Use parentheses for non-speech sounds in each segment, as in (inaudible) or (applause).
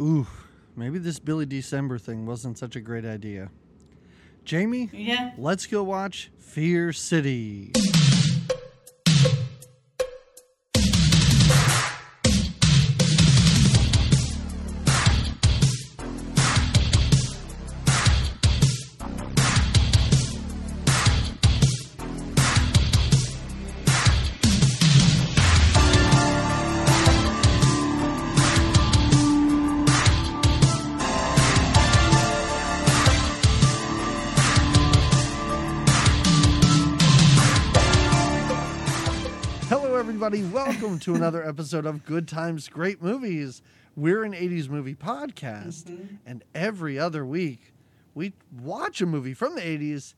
Ooh, maybe this Billy December thing wasn't such a great idea. Jamie, Yeah. let's go watch Fear City. Welcome to another episode of Good Times, Great Movies. We're an 80s movie podcast, mm-hmm. and every other week we watch a movie from the 80s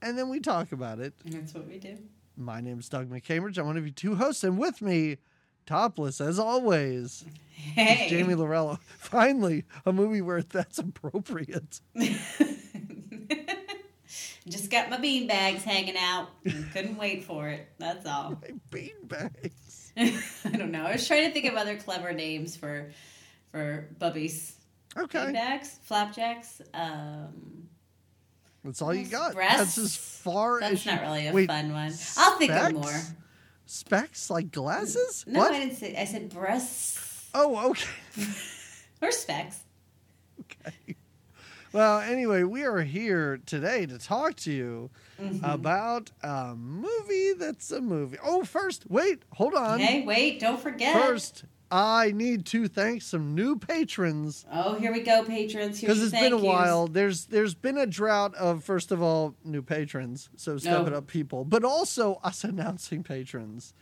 and then we talk about it. That's what we do. My name's Doug McCambridge. I'm one of you two hosts, and with me, topless as always, (laughs) Hey. is Jamie Lorello. (laughs) Finally, a movie where that's appropriate. (laughs) Just got my bean bags hanging out. Couldn't wait for it. That's all. My beanbags. (laughs) I don't know. I was trying to think of other clever names for for bubbies. Okay. Bags, flapjacks. Um, That's all you got. Breasts? That's as far as that's you- not really a Wait, fun one. I'll think of more. Specs like glasses? No, what? I didn't say. I said breasts Oh, okay. (laughs) or specs. okay. Well, anyway, we are here today to talk to you Mm-hmm. about a movie that's a movie. Oh, first, wait, hold on. Hey, wait! Don't forget. First, I need to thank some new patrons Oh, here we go, patrons. Here's because it's been a yous. while. There's there's been a drought of first of all new patrons, so step No. it up, people. But also us (laughs) announcing patrons.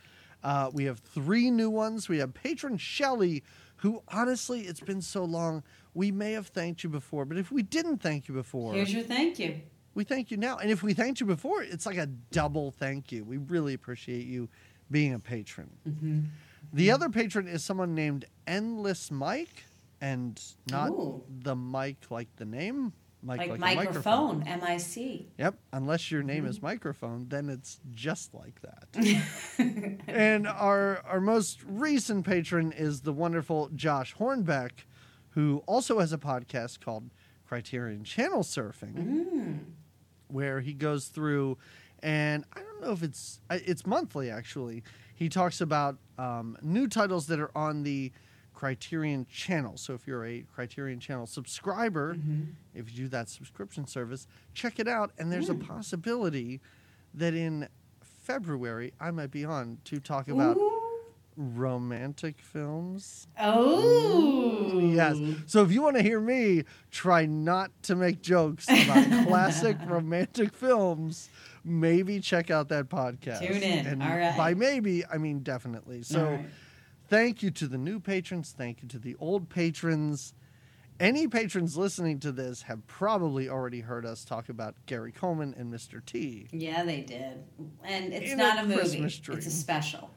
Uh, we have three new ones. We have patron Shelly, who honestly, it's been so long. We may have thanked you before, but if we didn't thank you before, Here's your thank you. We thank you now. And if we thanked you before, it's like a double thank you. We really appreciate you being a patron. Mm-hmm. The other patron is someone named Endless Mike, and not Ooh. the Mike like the name, Mike Like, like, microphone, microphone. M I C. Yep. Unless your name Mm-hmm. is microphone, then it's just like that. (laughs) and our our most recent patron is the wonderful Josh Hornbeck, who also has a podcast called Criterion Channel Surfing Mm. Where he goes through and i don't know if it's it's monthly actually. He talks about um, new titles that are on the criterion channel. So if you're a criterion channel subscriber if you do that subscription service check it out. And there's a possibility that in february i might be on to talk about Ooh. Romantic films Oh. Yes. So if you want to hear me try not to make jokes about (laughs) classic romantic films, maybe check out that podcast. Tune in. And All right. by maybe, I mean definitely. So right. thank you to the new patrons. Thank you to the old patrons. Any patrons listening to this have probably already heard us talk about Gary Coleman and Mr. T. Yeah, they did. And it's In not a a movie. It's a special.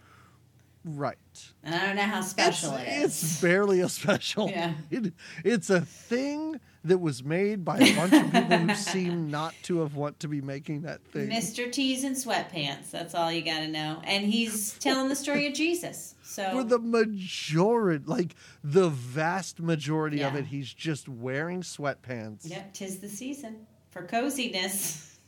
Right. And I don't know how special it's, it is. It's barely a (laughs) special. Yeah. It, it's a thing that was made by a bunch of people who seem (laughs) not to have want to be making that thing. Mr. T's in sweatpants. That's all you got to know. And he's (laughs) telling the story of Jesus. So For the majority, like the vast majority of it, he's just wearing sweatpants. Yep, tis the season for coziness.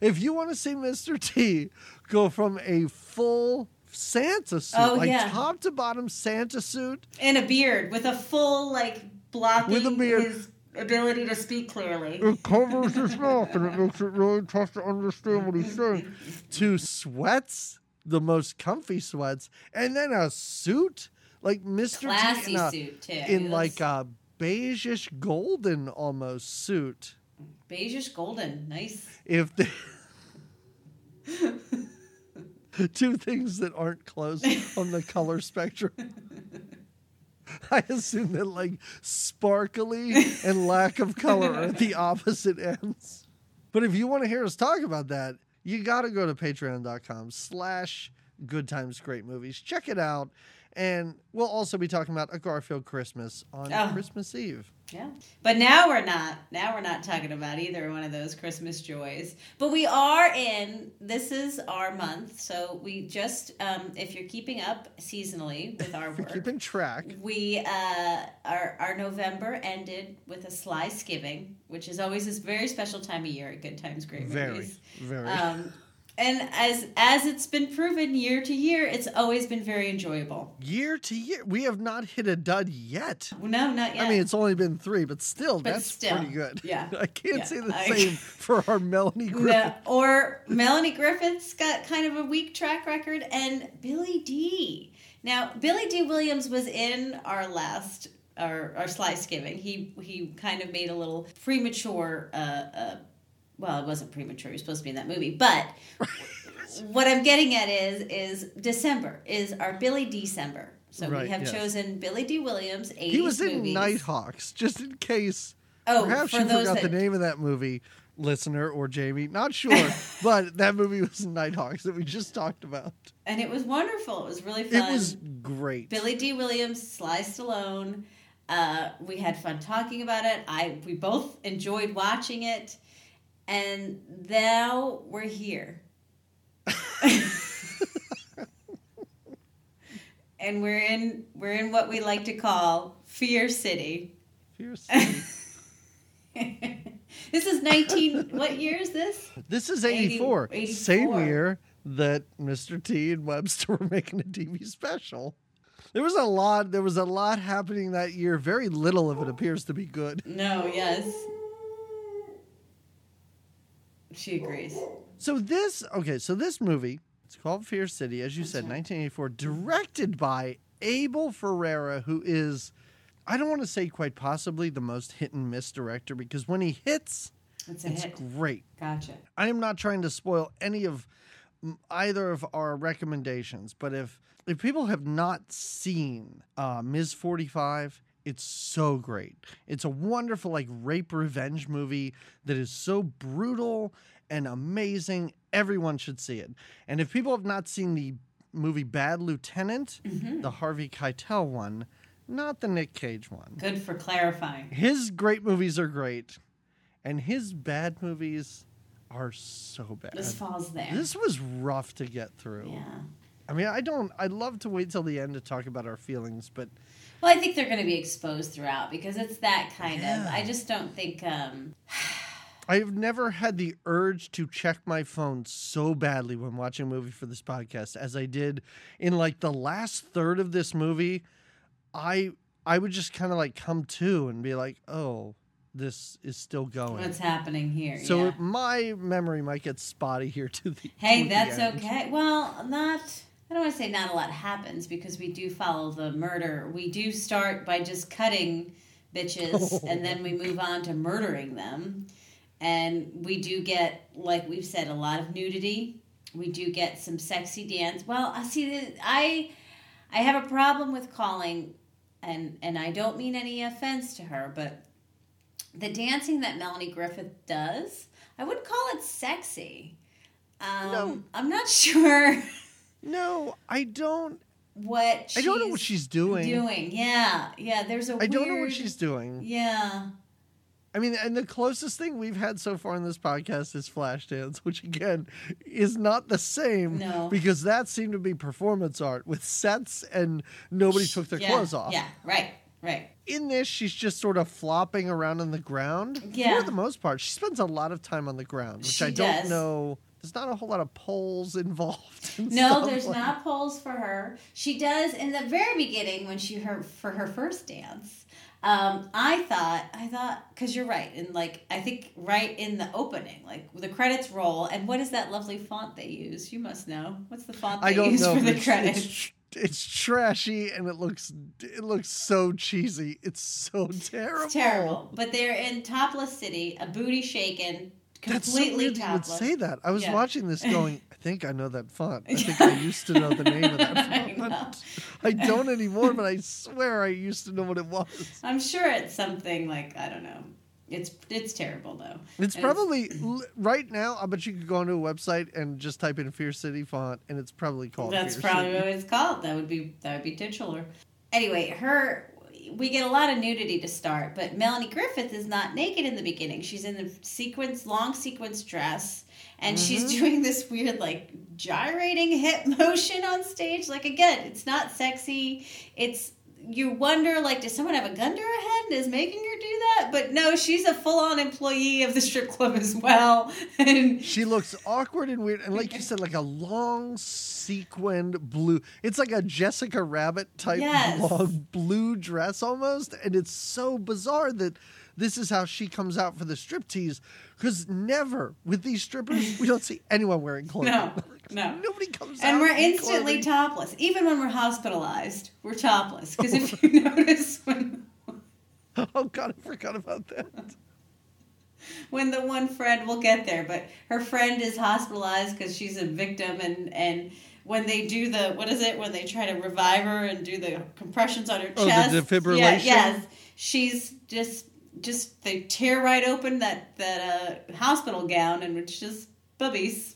If you want to see Mr. T go from a full Santa suit, Oh, like yeah. top to bottom Santa suit, And a beard with a full, like, blocking With a beard. his ability to speak clearly. it covers his mouth and it makes it really tough to understand what he's saying. to sweats, the most comfy sweats, and then a suit like Mr. T Classy in, a, suit, too. in like a beigeish golden almost suit. beigeish golden. Nice. If the (laughs) two things that aren't close on the color spectrum. (laughs) I assume that like sparkly and lack of color are at the (laughs) opposite ends. But if you want to hear us talk about that, you got to go to patreon.com slash good times great movies. Check it out. And we'll also be talking about a Garfield Christmas on Oh. Christmas Eve. Yeah. But now we're not. Now we're not talking about either one of those Christmas joys. But we are in, this is our month. So we just, um, if you're keeping up seasonally with our (laughs) For work, keeping track. we, uh, our, our November ended with a Sly Skiving, which is always this very special time of year at Good Times Great Very, Movies. very. Um, and as as it's been proven year to year, it's always been very enjoyable. year to year, we have not hit a dud yet. No, not yet. I mean, it's only been three, but still, But that's still, pretty good. yeah. (laughs) I can't Yeah, say the I- (laughs) same for our Melanie Griffith. No, or Melanie Griffith's got kind of a weak track record, and Billy D. Now, Billy D. Williams was in our last our our slice giving. He he kind of made a little premature. Uh, uh, well, it wasn't premature. He was supposed to be in that movie, but (laughs) what I'm getting at is is December is our Billy December. So Right, we have yes. chosen Billy D. Williams. 80s He was in movies. Nighthawks, just in case. Oh, Perhaps you forgot that the name of that movie, listener or Jamie. Not sure, (laughs) but that movie was Nighthawks that we just talked about. and it was wonderful. It was really fun. It was great. Billy D. Williams, Sly Stallone. Uh, we had fun talking about it. I we both enjoyed watching it, and now we're here. (laughs) and we're in we're in what we like to call Fear City. Fierce. (laughs) this is nineteen. what year is this? This is 80 84. 84. Same year that Mr. T and Webster (laughs) were making a TV special. There was a lot. There was a lot happening that year. Very little of it appears to be good. No. Yes. She agrees. So this, okay, so this movie, it's called Fear City, as you said, 1984, directed by Abel Ferrara, who is, I don't want to say quite possibly the most hit and miss director because when he hits, It's it's hit. great. Gotcha. I am not trying to spoil any of either of our recommendations, but if if people have not seen uh, Ms. 45, it's so great. It's a wonderful like rape revenge movie that is so brutal and amazing. Everyone should see it. And if people have not seen the movie Bad Lieutenant, Mm-hmm. the Harvey Keitel one, not the Nick Cage one. Good for clarifying. His great movies are great, and his bad movies are so bad. This falls there. This was rough to get through. yeah. I mean, I don't. I'd love to wait till the end to talk about our feelings, but Well, I think they're going to be exposed throughout because it's that kind of. I just don't think. um (sighs) I've never had the urge to check my phone so badly when watching a movie for this podcast as I did in like the last third of this movie. I I would just kind of like come to and be like, "Oh, this is still going." What's happening here? so yeah. my memory might get spotty here to the Hey, to the that's end. okay. Well, not. I don't want to say not a lot happens because we do follow the murder. We do start by just cutting bitches (laughs) and then we move on to murdering them. And we do get, like we've said, a lot of nudity. We do get some sexy dance. Well, I see. I I have a problem with calling, and and I don't mean any offense to her, but the dancing that Melanie Griffith does, I wouldn't call it sexy. Um, No. I'm not (laughs) sure No, I don't. what I don't know what she's doing. Doing, yeah, yeah. There's a I don't know what she's doing. Yeah, I mean, and the closest thing we've had so far in this podcast is Flashdance, which again is not the same No. because that seemed to be performance art with sets and nobody took their yeah, clothes off. Yeah, right, right. In this, she's just sort of flopping around on the ground. Yeah. For the most part, she spends a lot of time on the ground, which She I don't know. There's not a whole lot of poles (laughs) involved. No, there's like- not polls for her. She does in the very beginning when she her for her first dance. Um, I thought I thought because you're right, and like I think right in the opening, like the credits roll, and what is that lovely font they use? You must know. What's the font they I don't use know. for the it's, credits? It's, it's trashy and it looks it looks so cheesy. It's so (laughs) terrible. It's terrible. But they're in topless city, a booty shaken, That's so completely weird that you would say that. I was Yeah. watching this going, (laughs) I think I know that font. I think I used to know the name of that (laughs) font. know. I don't anymore, but I swear I used to know what it was. I'm sure it's something like I don't know. It's it's terrible though. It's And probably (clears throat) right now. I bet you could go onto a website and just type in Fear City font, and it's probably called. That's Fear probably City. what it's called. That would be that would be titular. Anyway, her we get a lot of nudity to start, but Melanie Griffith is not naked in the beginning. She's in the sequence, long sequence dress, and she's Mm-hmm. doing this weird, like, gyrating hip (laughs) motion on stage. Like, again, it's not sexy. It's, you wonder, like, does someone have a gun to her head and is making her do that? But no, she's a full on employee of the strip club as well. (laughs) And She looks awkward and weird, and like you said, like a long sequined blue. It's like a Jessica Rabbit type Yes. long blue dress almost, and it's so bizarre that this is how she comes out for the striptease. Because never with these strippers, we don't see anyone wearing clothes. No, (laughs) no. Nobody comes out. And we're instantly topless. Even when we're hospitalized, we're topless. Because if you (laughs) notice when Oh God, I forgot about that. when the one friend will get there, but her friend is hospitalized because she's a victim, and and when they do the what is it when they try to revive her and do the compressions on her Oh, the chest, defibrillation? Yeah, yes, she's just just they tear right open that that uh, hospital gown, and it's just boobies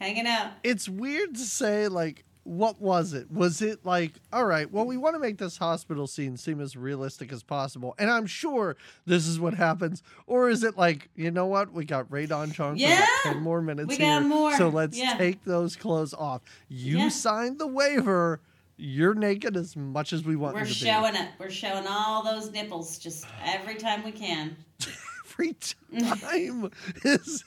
hanging out. it's weird to say like what was it was it like all right well we want to make this hospital scene seem as realistic as possible and i'm sure this is what happens or is it like you know what we got Rae Dawn Chong for Yeah, 10 more minutes we here got more. so let's Yeah. take those clothes off you Yeah. signed the waiver you're naked as much as we want We're showing it. We're showing all those nipples just every time we can. (laughs) every time (laughs) is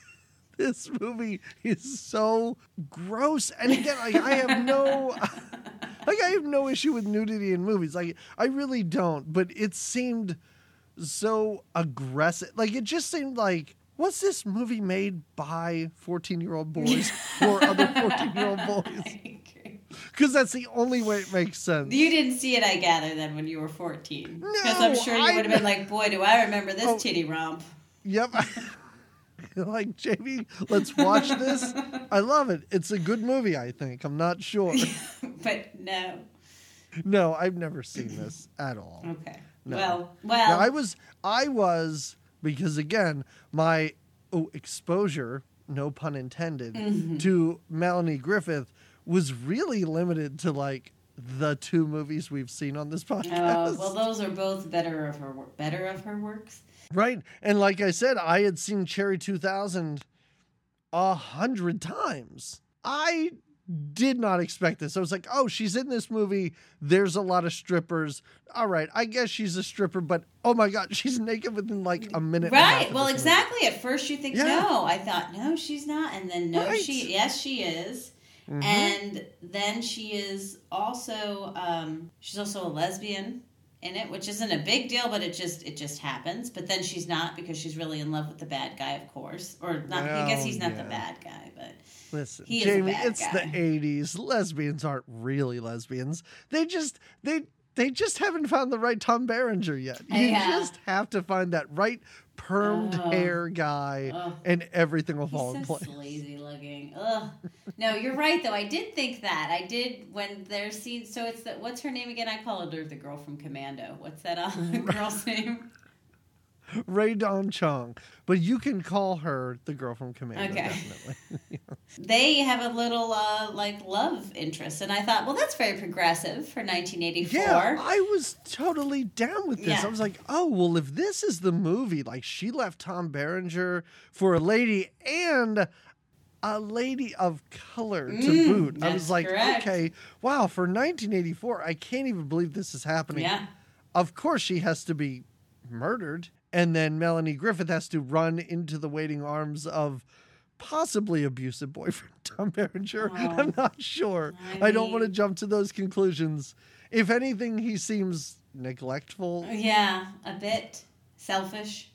this movie is so gross and again like i have no (laughs) like i have no issue with nudity in movies like i really don't but it seemed so aggressive like it just seemed like was this movie made by 14 year old boys (laughs) or other 14 year old (laughs) boys because that's the only way it makes sense You didn't see it, I gather, then when you were 14. Because No, I'm sure you I would have been like, boy, do I remember this Oh. titty romp. Yep. (laughs) like Jamie, let's watch this. I love it. It's a good movie. I think. I'm not sure. (laughs) but no. No, I've never seen this at all. (laughs) Okay. No. Well, well. Now, I was, I was because again, my oh, exposure, no pun intended, Mm-hmm. to Melanie Griffith was really limited to like the two movies we've seen on this podcast. Oh, well, those are both better of her better of her works. Right. And like I said, I had seen Cherry 2000 a hundred times. I did not expect this. I was like, oh, she's in this movie. There's a lot of strippers. All right. I guess she's a stripper, but oh my God, (laughs) she's naked within like a minute. and a half Right. Well, this movie. exactly. At first, you think Yeah. no. I thought no, she's not, and then no, Right. she yes, she is. Mhm. And then she is also um, she's also a lesbian in it, which isn't a big deal, but it just it just happens. But then she's not because she's really in love with the bad guy, of course, or not. I guess he's not the bad guy, but Listen, He is a Jamie, it's guy. the '80s. Lesbians aren't really lesbians. They just they they just haven't found the right Tom Berenger yet. You Yeah. just have to find that right permed Oh. hair guy, Ugh. and everything will fall in He's so place. lazy looking. Ugh. No, you're right though. I did think that. I did when there's scenes. So it's that. What's her name again? I called her the girl from Commando. What's that uh, (laughs) girl's name? Rae Dawn Chong, but you can call her the girl from Commando. Okay. Definitely. (laughs) They have a little uh, like love interest, and I thought, well, that's very progressive for 1984. Yeah, I was totally down with this. Yeah. I was like, oh, well, if this is the movie, like she left Tom Berenger for a lady and a lady of color to Mm, boot. I was like, correct. okay, wow, for 1984, I can't even believe this is happening. yeah. Of course, she has to be murdered. And then Melanie Griffith has to run into the waiting arms of possibly abusive boyfriend (laughs) Tom Berenger. Oh. I'm not sure. I I, don't want to jump to those conclusions. If anything, he seems neglectful. Yeah, a bit selfish.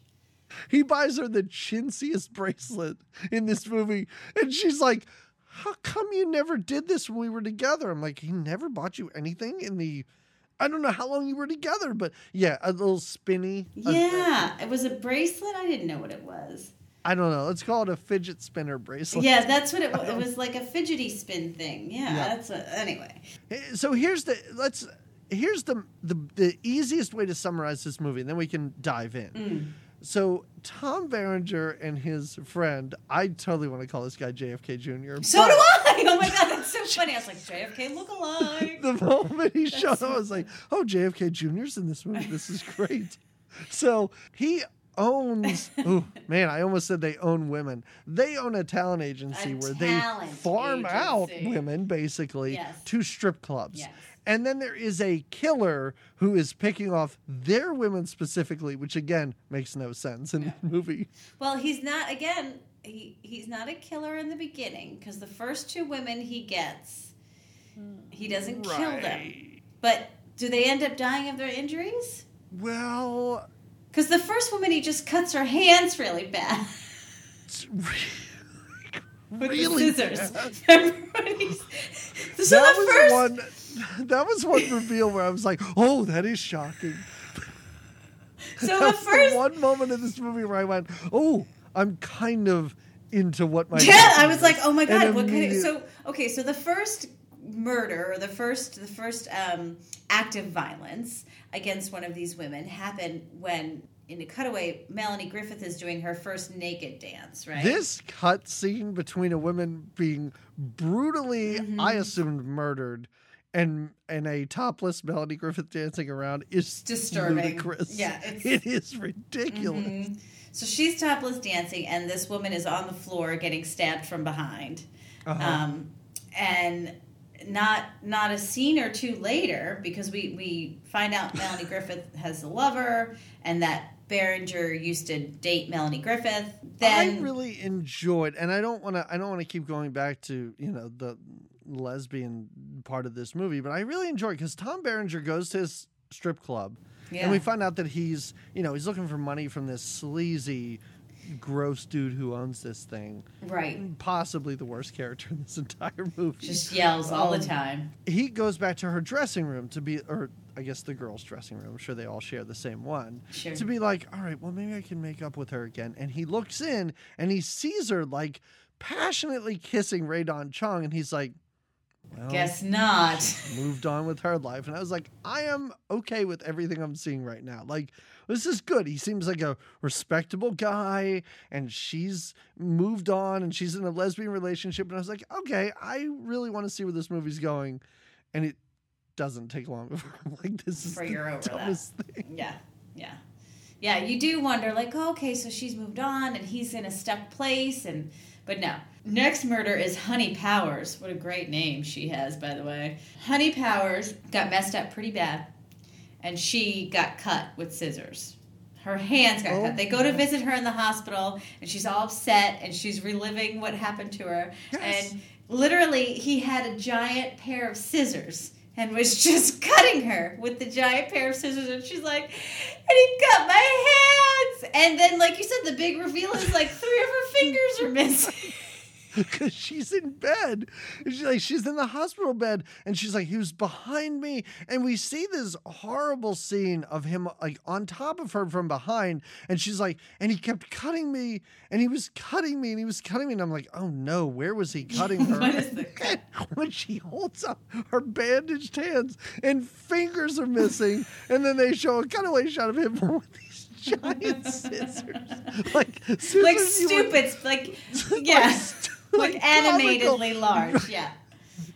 He buys her the chintziest bracelet in this movie, and she's like, How come you never did this when we were together? I'm like, He never bought you anything in the. I don't know how long you were together, but yeah, a little spinny. a- a- Yeah, it was a bracelet. I didn't know what it was. I don't know. Let's call it a fidget spinner bracelet. Yeah, that's what it was. It (laughs) was like a fidgety spin thing. Yeah, Yeah. that's what. Anyway. Eh, So here's the let's here's the the the easiest way to summarize this movie, and then we can dive in. Mm. So Tom Berenger and his friend, I totally want to call this guy JFK Jr. So do I. (laughs) oh my god, that's so (laughs) funny. I was like, JFK look alike. the moment he showed up, I was like, "Oh, JFK Jr.'s in this movie. This is great." so he owns. (laughs) Oh man, I almost said they own women. They own a talent agency A where talent they farm out women basically Yes. to strip clubs. Yes. And then there is a killer who is picking off their women specifically, which again makes no sense in the movie. Well, he's not again. He he's not a killer in the beginning because the first two women he gets, he doesn't kill them. But do they end up dying of their injuries? Well, Because the first woman he just cuts her hands really bad with really the scissors. bad. Remember when he's- so that the was first one. That was one reveal where I was like, "Oh, that is shocking." so That the first one moment in this movie where I went, "Oh, I'm kind of into what my." Yeah, I was is." like, oh my god, what kind of so okay, so the first murder or the first the first um act of violence against one of these women happened when in a cutaway Melanie Griffith is doing her first naked dance, right? This cut scene between a woman being brutally, Mm-hmm. I assumed, murdered, and and a topless Melanie Griffith dancing around is Disturbing. ludicrous. Yeah, it's- it is ridiculous. Mhm. So she's topless dancing, and this woman is on the floor getting stabbed from behind. Uh-huh. Um, and not not a scene or two later, because we we find out Melanie Griffith has a lover, and that Berenger used to date Melanie Griffith. Then I really enjoyed, and I don't want to. I don't want to keep going back to you know the lesbian part of this movie, but I really enjoyed because Tom Berenger goes to his strip club, yeah. and we find out that he's you know he's looking for money from this sleazy, gross dude who owns this thing. right Possibly the worst character in this entire movie. just yells all Um, the time. he goes back to her dressing room to be, or I guess the girls' dressing room. I'm sure they all share the same one. Sure. To be like, all right, well, maybe I can make up with her again. And he looks in and he sees her like passionately kissing Rae Dawn Chong, and he's like, well, Guess not. moved on with her life. And I was like, I am okay with everything I'm seeing right now. Like, this is good. He seems like a respectable guy, and she's moved on and she's in a lesbian relationship. And I was like, okay, I really want to see where this movie's going. And it doesn't take long (laughs) before I'm like, this is Before the you're that. thing. Yeah, yeah, yeah. You do wonder, like, oh, okay, so she's moved on, and he's in a stuck place, and but no. Next murder is Honey Powers. What a great name she has, by the way. Honey Powers got messed up pretty bad, and she got cut with scissors. Her hands got Oh, cut. They go to visit her in the hospital, and she's all upset, and she's reliving what happened to her. Yes. And literally, he had a giant pair of scissors and was (laughs) just cutting her with the giant pair of scissors. And she's like, and he cut my hands. And then, like you said, the big reveal is like three of her fingers are (laughs) missing. (laughs) because she's in bed. And she's like, she's in the hospital bed, and she's like, he was behind me, and we see this horrible scene of him like on top of her from behind, and she's like, and he kept cutting me, and he was cutting me, and he was cutting me, and I'm like, oh no, where was he cutting (laughs) her? What is the (laughs) cut? when she holds up her bandaged hands and fingers are missing, and then they show a cutaway shot of him with these giant scissors, like scissors like you would- stupid, like, yeah. st- (laughs) Like, animatedly large, (laughs) yeah.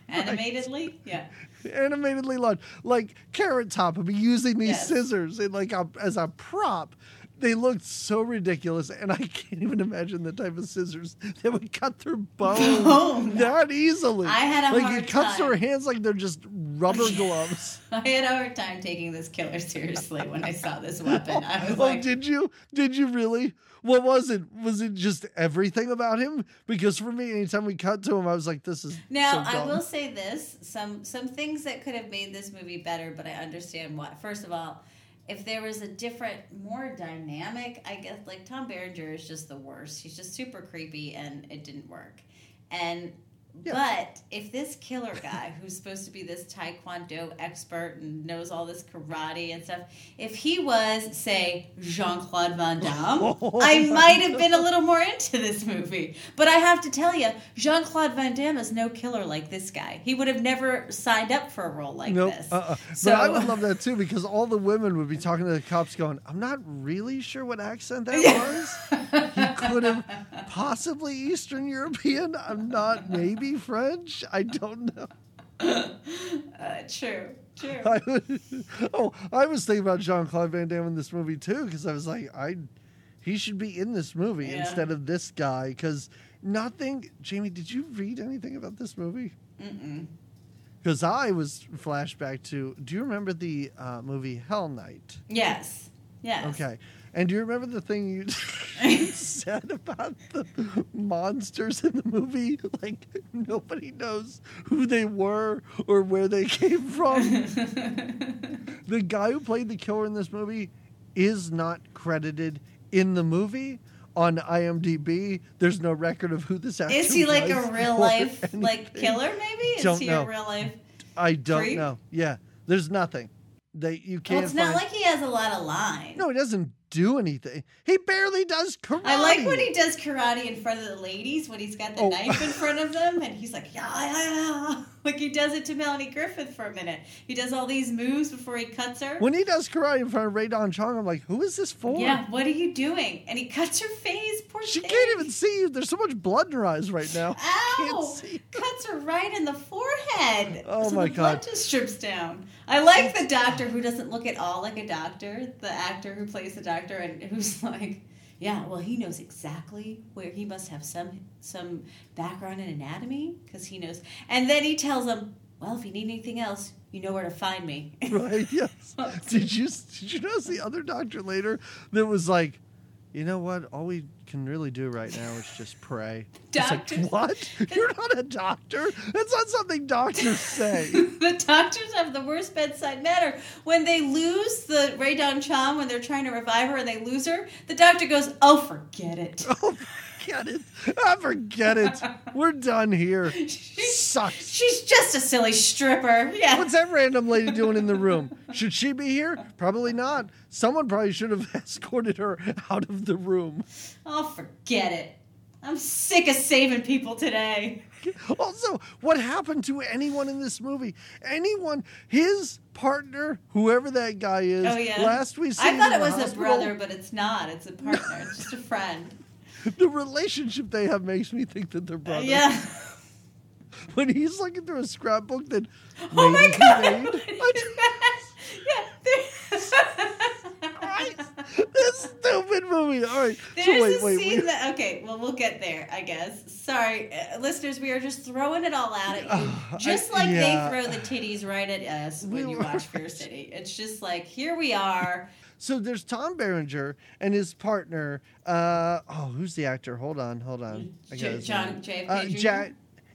Animatedly, yeah. animatedly large, like Carrot Top would be using these Yes. scissors in like a, as a prop. They looked so ridiculous, and I (laughs) can't even imagine the type of scissors that would cut through bone, Bone. that easily. I had a like hard it cuts through her hands like they're just rubber gloves. I had a hard time taking this killer seriously when I saw this weapon. I was oh, like, did you? Did you really? What was it? Was it just everything about him? Because for me, anytime we cut to him, I was like, "This is Now so I will say this: some some things that could have made this movie better, but I understand why. First of all, if there was a different, more dynamic, I guess like Tom Berenger is just the worst. He's just super creepy, and it didn't work. And Yeah. but if this killer guy, (laughs) who's supposed to be this Taekwondo expert and knows all this karate and stuff, if he was, say, Jean Claude Van Damme, (laughs) I might have been a little more into this movie. But I have to tell you, Jean Claude Van Damme is no killer like this guy. He would have never signed up for a role like Nope. this. Uh-uh. So- but I would love that too because all the women would be talking to the cops, going, "I'm not really sure what accent that (laughs) was. he could have possibly Eastern European. I'm not maybe French. I don't know. Uh, true, true. I would, oh, I was thinking about Jean Claude Van Damme in this movie too because I was like, I, he should be in this movie Yeah. instead of this guy because nothing. Jamie, did you read anything about this movie? Because I was flashback to. Do you remember the uh, movie Hell Night? Yes, yes. Okay. And do you remember the thing (laughs) you, said about the monsters in the movie? (laughs) Like nobody knows who they were or where they (laughs) came from. the guy who played the killer in this movie is not credited in the movie on IMDb. There's no record of who this actor Is he like a real life like killer? Maybe is Don't he know. a real life? I don't creep? know. Yeah, there's nothing. They you can't. Well, it's not find- like he has a lot of lines. No, he doesn't do anything. He barely does karate. I like when he does karate in front of the ladies when he's got the Oh. knife in front of them and he's like, yeah, yeah, yeah. (laughs) Like he does it to Melanie Griffith for a minute. He does all these moves before he cuts her. When he does karate in front of Rae Dawn Chong, I'm like, who is this for? yeah, what are you doing? And he cuts her face. Poor She thing. can't even see you. There's so much blood in her eyes right now. (laughs) Can't Ow! see. Cuts her right in the forehead. (laughs) Oh so my the blood God. just strips down. I like the doctor who doesn't look at all like a doctor. The actor who plays the doctor and who's (laughs) like, yeah, well, he knows exactly where he must have some some background in anatomy because he knows. And then he tells them, well, if you need anything else, you know where to find me. (laughs) Right? Yes. did you did you notice the other doctor later that was like, you know what? All we can really do right now is just pray. It's like, what? (laughs) You're not a doctor. That's not something doctors say. (laughs) the doctors have the worst bedside manner. When they lose the Rae Dawn Chong, when they're trying to revive her and they lose her, the doctor goes, "Oh, forget it." (laughs) oh, forget it. I forget it. We're done here. (laughs) Sucks. She's just a silly stripper. Yeah. What's that random lady doing in the room? Should she be here? Probably not. Someone probably should have (laughs) escorted her out of the room. Oh, forget it. I'm sick of saving people today. Also, what happened to anyone in this movie? Anyone, his partner, whoever that guy is. Oh yeah. Last we see I thought it was a brother, but it's not. It's a partner. It's just a friend. (laughs) The relationship they have makes me think that they're brothers. Yeah. (laughs) When he's looking through a scrapbook that Oh my god. made, (laughs) I yeah. This stupid movie. All right. There's so wait, a wait, scene wait. that okay, well we'll get there, I guess. Sorry, uh, listeners, we are just throwing it all out at you, (sighs) Ugh, just I- like yeah. they throw the titties right at us when We you were- watch Fear City. It's just like here we are. So there's Tom Berenger and his partner. Uh, oh, who's the actor? Hold on, hold on. I J- John. JFK Uh, Jr. Jack,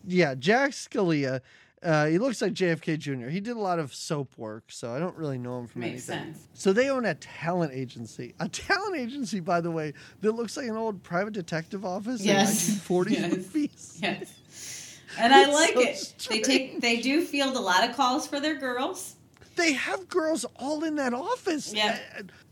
yeah, Jack Scalia. Uh, he looks like JFK Jr. He did a lot of soap work, so I don't really know him from Makes anything. sense. So they own a talent agency. A talent agency, by the way, that looks like an old private detective office Yes. in 1940s (laughs) Yes. movies. Yes. And I like so it. They take they do field a lot of calls for their girls. They have girls all in that office. Yeah.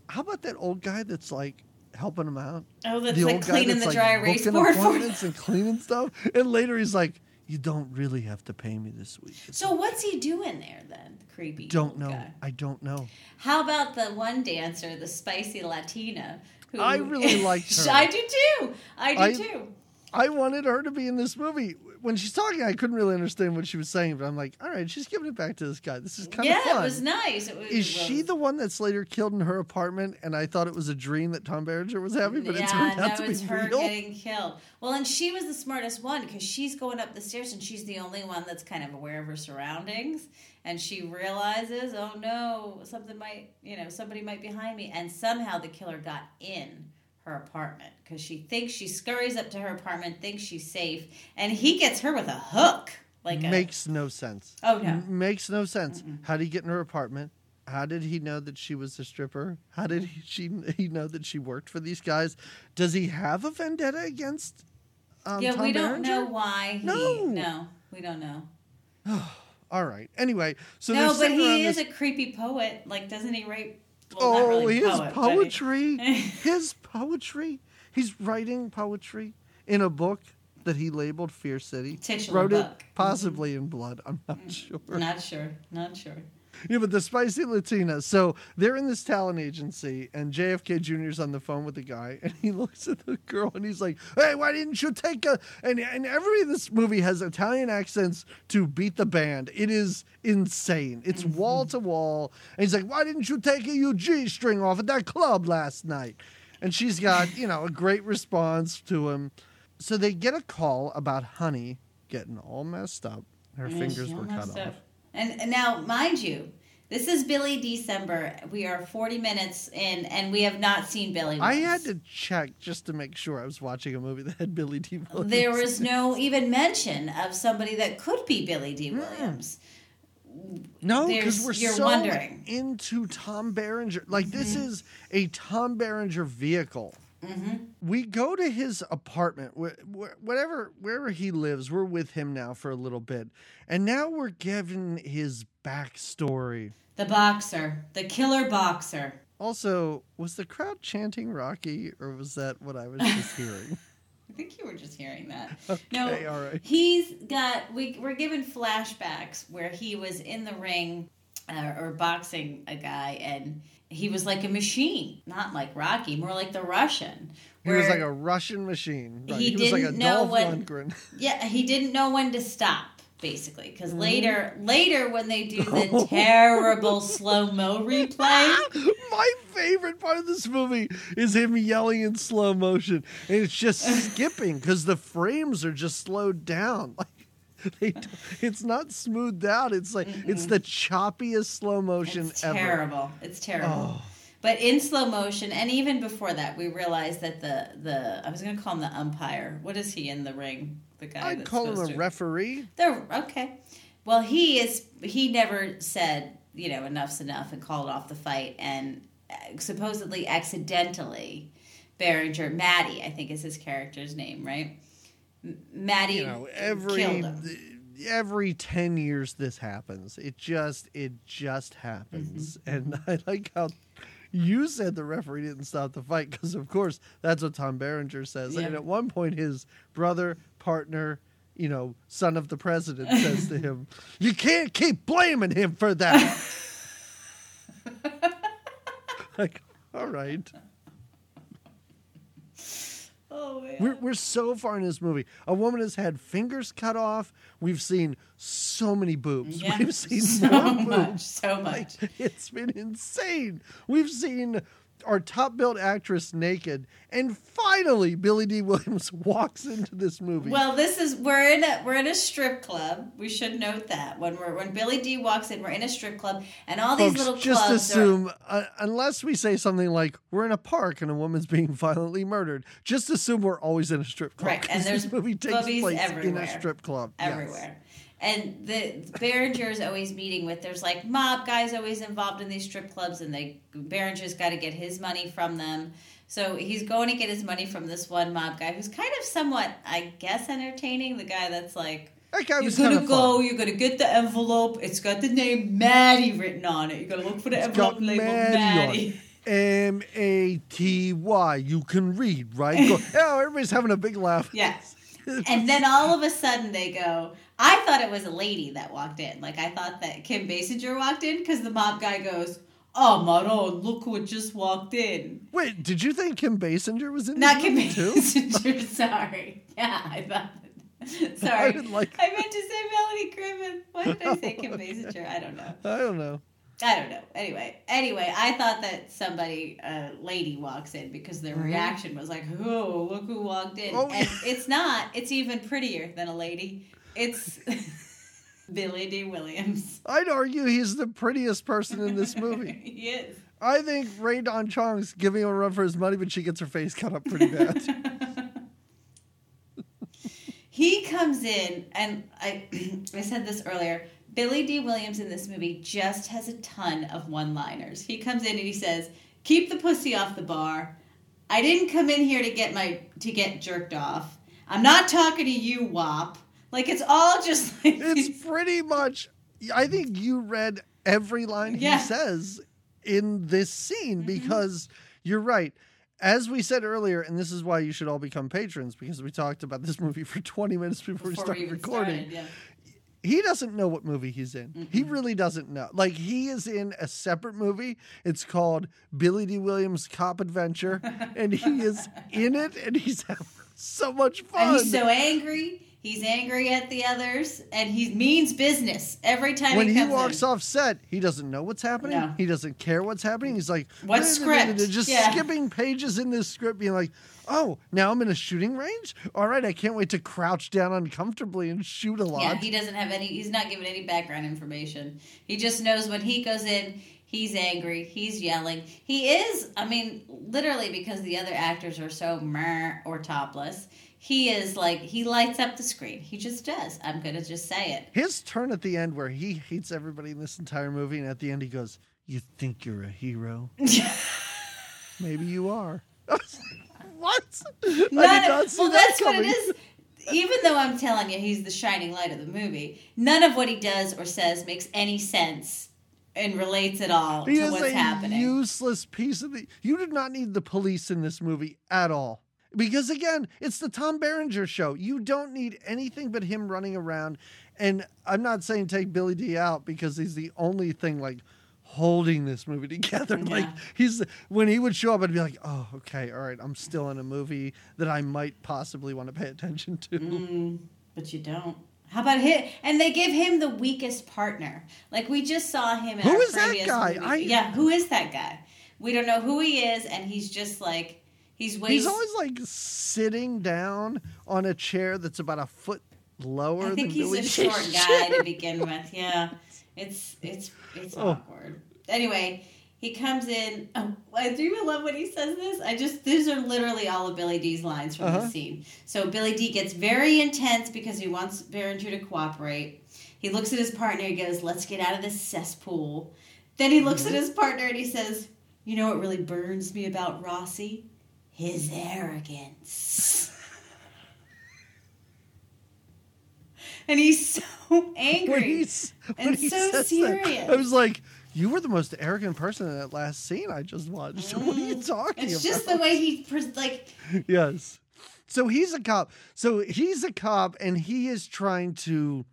How about that old guy that's like helping them out? Oh, that's the like cleaning the like dry erase board appointments (laughs) and cleaning stuff. And later he's like, "You don't really have to pay me this week." It's So what's he doing there then? The creepy. don't know. guy. I don't know. How about the one dancer, the spicy Latina? Who I really (laughs) liked her. I do too. I do I- too. I wanted her to be in this movie. When she's talking, I couldn't really understand what she was saying, but I'm like, all right, she's giving it back to this guy. This is kind Yeah, of fun. Yeah, it was nice. It was, Is she the one that's later killed in her apartment? And I thought it was a dream that Tom Berenger was having, but it turned out no, to be it's her real. getting killed. Well, and she was the smartest one because she's going up the stairs and she's the only one that's kind of aware of her surroundings. And she realizes, oh no, something might, you know, somebody might be behind me. And somehow the killer got in her apartment because she thinks she scurries up to her apartment, thinks she's safe, and he gets her with a hook. Like a, Makes no sense. Oh, no. M- makes no sense. How did he get in her apartment? How did he know that she was a stripper? How did he, she he know that she worked for these guys? Does he have a vendetta against um, yeah, Tom we don't know why. He, No. no, we don't know. (sighs) All right. Anyway, so no, but he is this- a creepy poet. Like, doesn't he write? Well, oh, really his poet, poetry, (laughs) his poetry. He's writing poetry in a book that he labeled Fear City. Titular Wrote book. Mm-hmm. it possibly in blood. I'm not sure. Not sure. Not sure. (laughs) Yeah, but the spicy Latina. So they're in this talent agency, and JFK Jr.'s on the phone with the guy, and he (laughs) looks at the girl and he's like, "Hey, why didn't you take a?" And and in this movie has Italian accents to beat the band. It is insane. It's wall to wall, and he's like, "Why didn't you take a UG string off at that club last night?" And she's got you know a great response to him. So they get a call about Honey getting all messed up. Her fingers were cut off. And, and now, mind you, this is Billy December. We are 40 minutes in, and we have not seen Billy. I had to check just to make sure I was watching a movie that had Billy D. Williams. There was no even mention of somebody that could be Billy D. Williams. no, because we're so wondering. into Tom Berenger. Like this mm-hmm. is a Tom Berenger vehicle. Mm-hmm. We go to his apartment, wh- wh- whatever wherever he lives. We're with him now for a little bit, and now we're given his backstory. The boxer, the killer boxer. Also, was the crowd chanting Rocky, or was that what I was just (laughs) hearing? I think you were just hearing that. Okay, no, all right. he's got. We we're given flashbacks where he was in the ring uh, or boxing a guy, and he was like a machine, not like Rocky, more like the Russian. He was like a Russian machine. Right? He was like a didn't know Dolph when- Lundgren. (laughs) Yeah, he didn't know when to stop, basically, because Mm-hmm. later, later when they do the (laughs) terrible slow mo (laughs) replay, My favorite part of this movie is him yelling in slow motion, and it's just skipping because the frames are just slowed down. Like (laughs) they, it's not smoothed out. It's like it's the choppiest slow motion it's ever. terrible. It's terrible. Oh. But in slow motion, and even before that, we realized that the the I was going to call him the umpire. What is he in the ring? The guy. I'd call him a to- referee. The okay. Well, he is. He never said you know enough's enough and called off the fight, and uh, supposedly accidentally, Berenger Maddie, I think is his character's name, right? Maddie You know, killed every him. every ten years this happens. It just it just happens, Mm-hmm. and (laughs) I like how. You said the referee didn't stop the fight because, of course, that's what Tom Berenger says. Yeah. And at one point, his brother, partner, you know, son of the president says to him, (laughs) "You can't keep blaming him for that." (laughs) like, all right. Oh man. We're, we're so far in this movie. A woman has had fingers cut off. We've seen so many boobs. Yeah, We've seen so much, boobs. so much. Like, it's been insane. We've seen our top billed actress naked, and finally Billy D. Williams (laughs) walks into this movie. Well, this is we're in a we're in a strip club. We should note that when we're when Billy D walks in, we're in a strip club, and all these Folks, little just assume, uh, unless we say something like we're in a park and a woman's being (laughs) violently murdered, just assume we're always in a strip club. Right, and there's this movie takes place in a strip club. are Yes. And the Berenger is always meeting with. There's like mob guys always involved in these strip clubs, and they Berenger's got to get his money from them. So he's going to get his money from this one mob guy who's kind of somewhat, I guess, entertaining. The guy that's like, That You're gonna go. fun. You're gonna get the envelope. It's got the name Maddie written on it. You gotta look for the It's envelope labeled Maddie Maddie. M A T Y. You can read, right? Go, (laughs) oh, everybody's having a big laugh. Yes. (laughs) And then all of a sudden they go. I thought it was a lady that walked in. Like I thought that Kim Basinger walked in because the mob guy goes, "Oh Maron, look who just walked in." Wait, did you think Kim Basinger was in Not Kim? Basinger. (laughs) Sorry. Yeah, I thought. (laughs) Sorry, would like- I meant to say Melanie Griffith. Why did I say Kim Basinger? I don't know. (laughs) I don't know. I don't know. Anyway, anyway, I thought that somebody, a lady, walks in because their reaction was like, "Oh, look who walked in!" Mm-hmm. Oh, and yeah. it's not. It's even prettier than a lady. It's (laughs) Billy D. Williams. I'd argue he's the prettiest person in this movie. (laughs) he is. I think Rae Dawn Chong's giving him a run for his money, but she gets her face cut up pretty bad. (laughs) He comes in, and I, (clears throat) I said this earlier. Billy D. Williams in this movie just has a ton of one-liners. He comes in and he says, "Keep the pussy off the bar. I didn't come in here to get my to get jerked off. I'm not talking to you, Wop." Like it's all just (laughs) like it's pretty much. I think you read every line Yeah. he says in this scene mm-hmm. because you're right. As we said earlier, and this is why you should all become patrons because we talked about this movie for 20 minutes before, we before started we recording. started. Yeah. he doesn't know what movie he's in. He mm-hmm. really doesn't know. Like he is in a separate movie. It's called Billy D. Williams Cop Adventure, and he is (laughs) in it, and he's having so much fun. And he's so angry. He's angry at the others, and he means business every time when he he walks in. off set, he doesn't know what's happening. No. He doesn't care what's happening. He's like, What "Wait a minute," script? Just Yeah. skipping pages in this script, being like, "Oh, now I'm in a shooting range. All right, I can't wait to crouch down uncomfortably and shoot a lot." Yeah, he doesn't have any. He's not given any background information. He just knows when he goes in, he's angry, he's yelling. He is. I mean, literally, because the other actors are so meh or topless. He is like he lights up the screen. He just does. I'm gonna just say it. His turn at the end, where he hates everybody in this entire movie, and at the end he goes, "You think you're a hero? (laughs) Maybe you are." (laughs) What? I did None- not see well, that that's what it is. Even though I'm telling you, he's the shining light of the movie. None of what he does or says makes any sense and relates at all He to is what's a happening. useless piece of the. You did not need the police in this movie at all. Because again, it's the Tom Berenger show. You don't need anything but him running around. And I'm not saying take Billy Dee out because he's the only thing like holding this movie (laughs) together. Like he's when he would show up, I'd be like, oh, okay, all right, I'm still in a movie that I might possibly want to pay attention to. Mm, but you don't. How about him? And they give him the weakest partner. Like we just saw him in Who our is that previous guy? I- Yeah, who is that guy? We don't know who he is, and he's just like he's. He's always like sitting down on a chair that's about a foot lower than the. I think he's Billy a short (laughs) guy to begin with. Yeah, it's it's it's Oh. awkward. Anyway, he comes in. Oh, I do even love when he says this. I just these are literally all of Billy Dee's lines from Uh-huh. the scene. So Billy Dee gets very intense because he wants Berenger to cooperate. He looks at his partner. He goes, "Let's get out of this cesspool." Then he looks Mm-hmm. at his partner and he says, "You know what really burns me about Rossi? His arrogance." And he's so angry. when he's when and he so says serious. that, I was like, "You were the most arrogant person in that last scene I just watched. (laughs) What are you talking Mm. It's about?" just the way he pres- like. yes. So he's a cop. So he's a cop, and he is trying to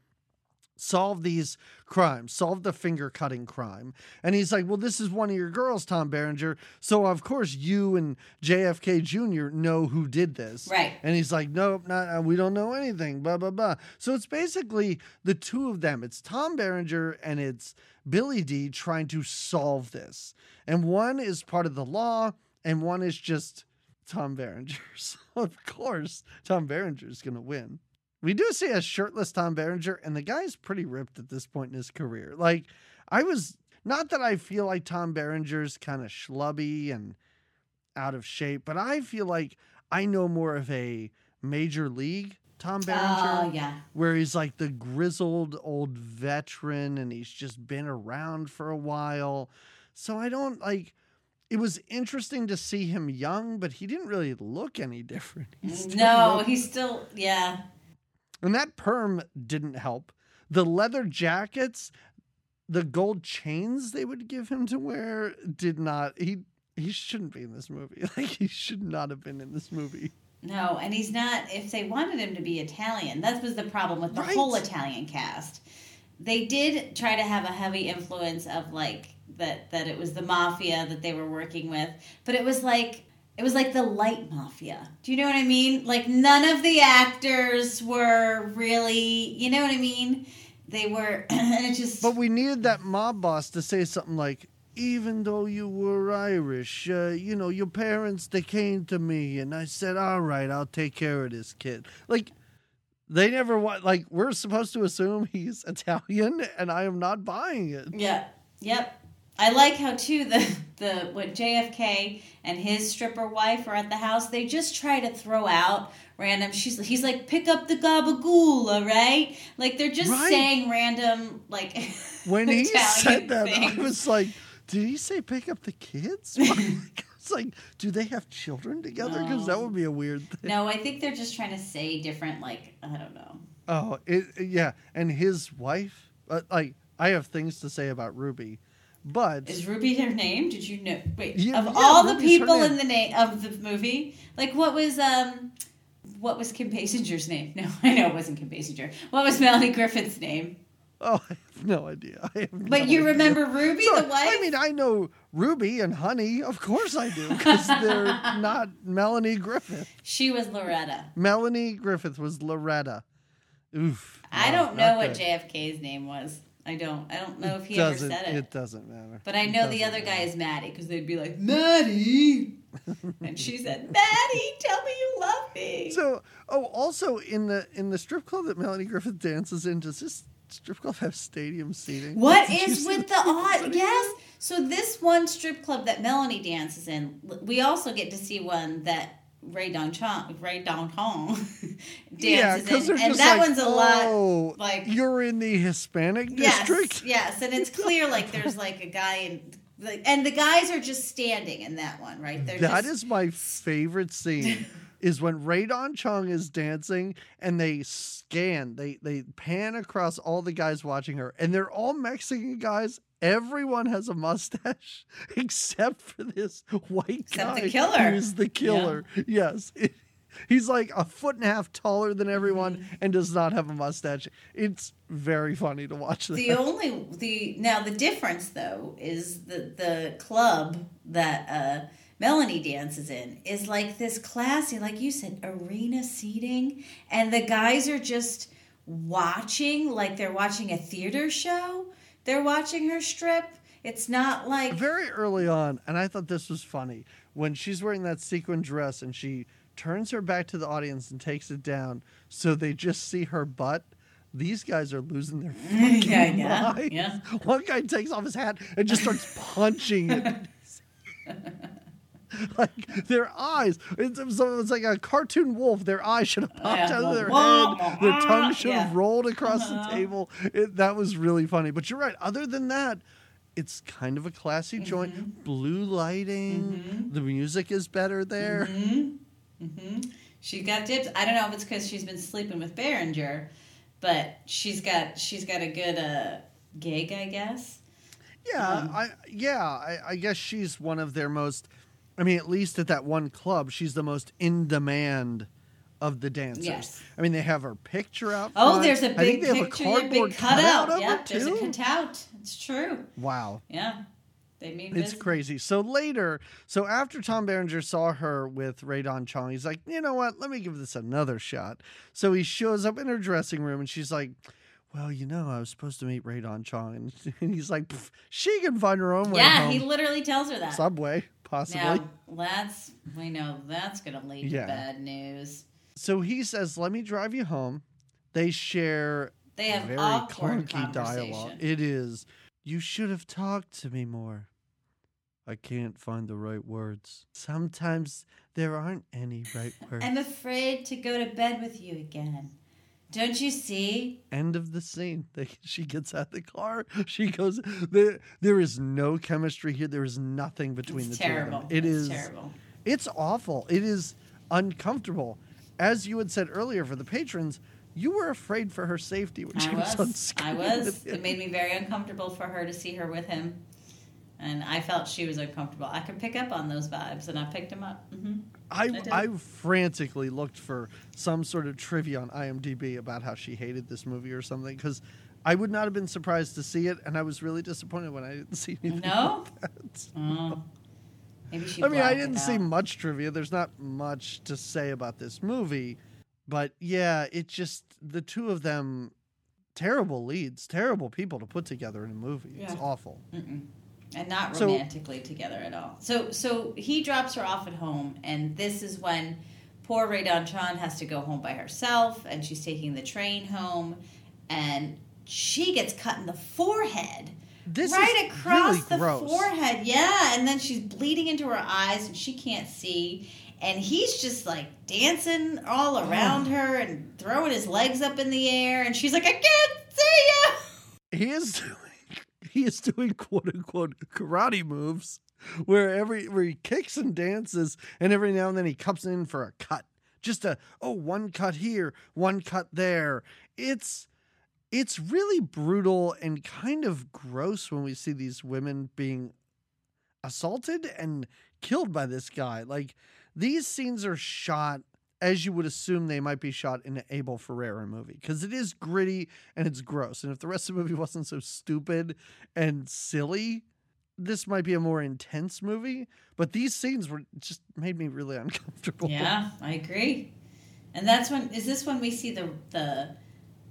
solve these crimes, solve the finger cutting crime. And he's like, Well, this is one of your girls, Tom Berenger. So, of course, you and JFK Jr. know who did this. Right. And he's like, Nope, not, uh, we don't know anything, blah, blah, blah. So it's basically the two of them. It's Tom Berenger and it's Billy Dee trying to solve this. And one is part of the law, and one is just Tom Berenger. (laughs) So, of course, Tom Berenger is going to win. We do see a shirtless Tom Berenger, and the guy's pretty ripped at this point in his career. Like, I was not that I feel like Tom Berenger's kind of schlubby and out of shape, but I feel like I know more of a major league Tom oh, Berenger Oh yeah. where he's like the grizzled old veteran and he's just been around for a while. So I don't like it was interesting to see him young, but he didn't really look any (laughs) different. He mm, No, looked- he's still yeah. And that perm didn't help. The leather jackets, the gold chains they would give him to wear did not he he shouldn't be in this movie. (laughs) Like he should not have been in this movie. No, and he's not. If they wanted him to be Italian, that was the problem with the Right. whole Italian cast. They did try to have a heavy influence of like that that it was the mafia that they were working with, but it was like it was like the light mafia. Do you know what I mean? Like none of the actors were really, you know what I mean? They were, (clears throat) and it just. But we needed that mob boss to say something like, even though you were Irish, uh, you know, your parents, they came to me and I said, all right, I'll take care of this kid. Like, they never want, like, we're supposed to assume (laughs) he's Italian and I am not buying it. Yeah. Yep. I like how too the the what JFK and his stripper wife are at the house. They just try to throw out random. She's he's like pick up the gabagool, right? Like they're just Right. saying random like. (laughs) When he said that, things. I was like, did he say pick up the kids? (laughs) it's like, do they have children together? Because that would be a weird thing. No, I think they're just trying to say different. Like I don't know. Oh, it, yeah. And his wife, uh, like, I have things to say about Ruby, but Is Ruby her name? Did you know? Wait, Yeah, of yeah, all the Ruby's her people in the name of the movie, like what was um, what was Kim Basinger's name? (laughs) No, I know it wasn't Kim Basinger. What was Melanie Griffith's name? Oh, I have no idea. I have But no you idea. remember Ruby, So, the wife? I mean, I know Ruby and Honey. Of course I do, because they're (laughs) not Melanie Griffith. she was Loretta. Melanie Griffith was Loretta. Oof. I no, don't know what good. JFK's name was. I don't. I don't know if he ever said it. It doesn't matter. But I know the other guy is Maddie because they'd be like, Maddie. (laughs) and she said, Maddie, tell me you love me. So, oh, also in the in the strip club that Melanie Griffith dances in, does this strip club have stadium seating? what is with the odd? Yes. So this one strip club that Melanie dances in, we also get to see one that Rae Dawn Chong, Ray Dong Tong (laughs) Yeah, dances because they're and that like, one's a lot. oh, like- you're in the Hispanic Yes, district. yes, and it's (laughs) clear like there's like a guy in, and the guys are just standing in that one, right? They're That just, is my favorite scene. (laughs) is when Rae Dawn Chong is dancing and they scan, they they pan across all the guys watching her, and they're all Mexican guys. Everyone has a mustache (laughs) except for this white Except the guy killer. who's the killer. Yes. (laughs) He's like a foot and a half taller than everyone Mm-hmm. and does not have a mustache. It's very funny to watch that. The only the now the difference though is the the club that uh Melanie dances in is like this classy, like you said, arena seating, and the guys are just watching like they're watching a theater show. They're watching her strip. It's not like very early on, and I thought this was funny when she's wearing that sequin dress and she turns her back to the audience and takes it down, so they just see her butt. These guys are losing their (laughs) fucking Yeah, yeah, minds. yeah. One guy takes off his hat and just starts (laughs) punching it. (laughs) (laughs) like their eyes, it's, it's it's like a cartoon wolf. Their eyes should have popped Yeah. out of their Wah, head. Their tongue should have Yeah. rolled across Uh-huh. the table. It, that was really funny. But you're right. Other than that, it's kind of a classy Mm-hmm. joint. Blue lighting. The music is better there. Mm-hmm. She's got dibs. I don't know if it's because she's been sleeping with Berenger, but she's got she's got a good uh, gig, I guess. Yeah, I yeah, I, I guess she's one of their most. I mean, at least at that one club, she's the most in demand of the dancers. Yes. I mean, they have her picture out. Oh, front. there's a I think big they have picture, a cardboard big cutout. Yep, her there's a cutout. It's true. Wow. Yeah, they mean It's business. crazy. So later, so after Tom Berenger saw her with Rae Dawn Chong, he's like, you know what? Let me give this another shot. So he shows up in her dressing room and she's like, well, you know, I was supposed to meet Rae Dawn Chong. And, (laughs) and he's like, she can find her own way Yeah, home. he literally tells her that. Subway, possibly. Now that's we know that's gonna lead Yeah. to bad news. So he says, let me drive you home. They share They have very clunky dialogue. It is, you should have talked to me more. I can't find the right words. Sometimes there aren't any right words. I'm afraid to go to bed with you again. Don't you see? End of the scene. (laughs) They, she gets out of the car. She goes. There, there is no chemistry here. There is nothing between It's the terrible. two of them. It it's is. terrible. It's awful. It is uncomfortable. As you had said earlier, for the patrons, you were afraid for her safety when she I was, on was. screen. I was. It made me very uncomfortable for her to see her with him, and I felt she was uncomfortable. I could pick up on those vibes, and I picked them up. hmm I. I frantically looked for some sort of trivia on IMDb about how she hated this movie or something because I would not have been surprised to see it, and I was really disappointed when I didn't see anything. No? like mm. that. Oh. Maybe she. I mean, I didn't see much trivia. There's not much to say about this movie, but yeah, it just the two of them, terrible leads, terrible people to put together in a movie. It's awful. Mm-mm. And not So- romantically together at all. So so he drops her off at home, and this is when poor Ray Don Chan has to go home by herself, and she's taking the train home, and she gets cut in the forehead. This right across really the gross. forehead, yeah, and then she's bleeding into her eyes, and she can't see. And he's just like dancing all around her and throwing his legs up in the air, and she's like, "I can't see you." he is he is doing quote unquote karate moves where every where he kicks and dances and every now and then he comes in for a cut. Just a oh one cut here one cut there. It's it's really brutal and kind of gross when we see these women being assaulted and killed by this guy. Like these scenes are shot as you would assume they might be shot in an Abel Ferrara movie because it is gritty and it's gross. And if the rest of the movie (laughs) wasn't so stupid and silly, this might be a more intense movie. But these scenes were just made me really (laughs) uncomfortable. Yeah, I agree. And that's when is this when we see the the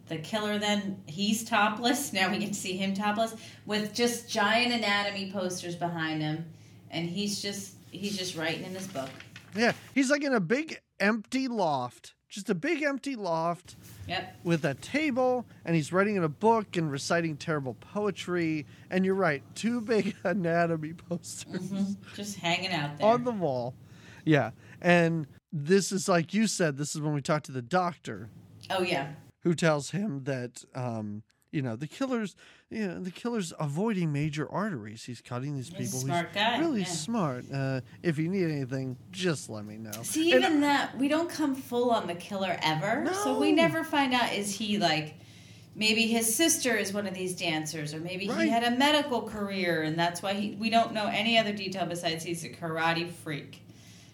the killer then he's topless. (laughs) Now we get to see him topless with just giant anatomy posters behind him and he's just he's just writing in his book. Yeah, he's like in a big empty loft, just a big empty loft Yep. with a table, and he's writing in a book and reciting terrible poetry. And you're right, two big (laughs) anatomy posters hmm Just hanging out there. on the wall. Yeah, and this is like you said. This is when we talk to the doctor, oh yeah. who tells him that um, you know the killer's you know the killer's avoiding major arteries. He's cutting these He's people. smart guy, really yeah. smart. Uh, if you need anything, just let me know. See, And even that we don't come full on the killer ever, so we never find out is he like maybe his sister is one of these dancers, or maybe Right. he had a medical career, and that's why he. We don't know any other detail besides he's a karate freak.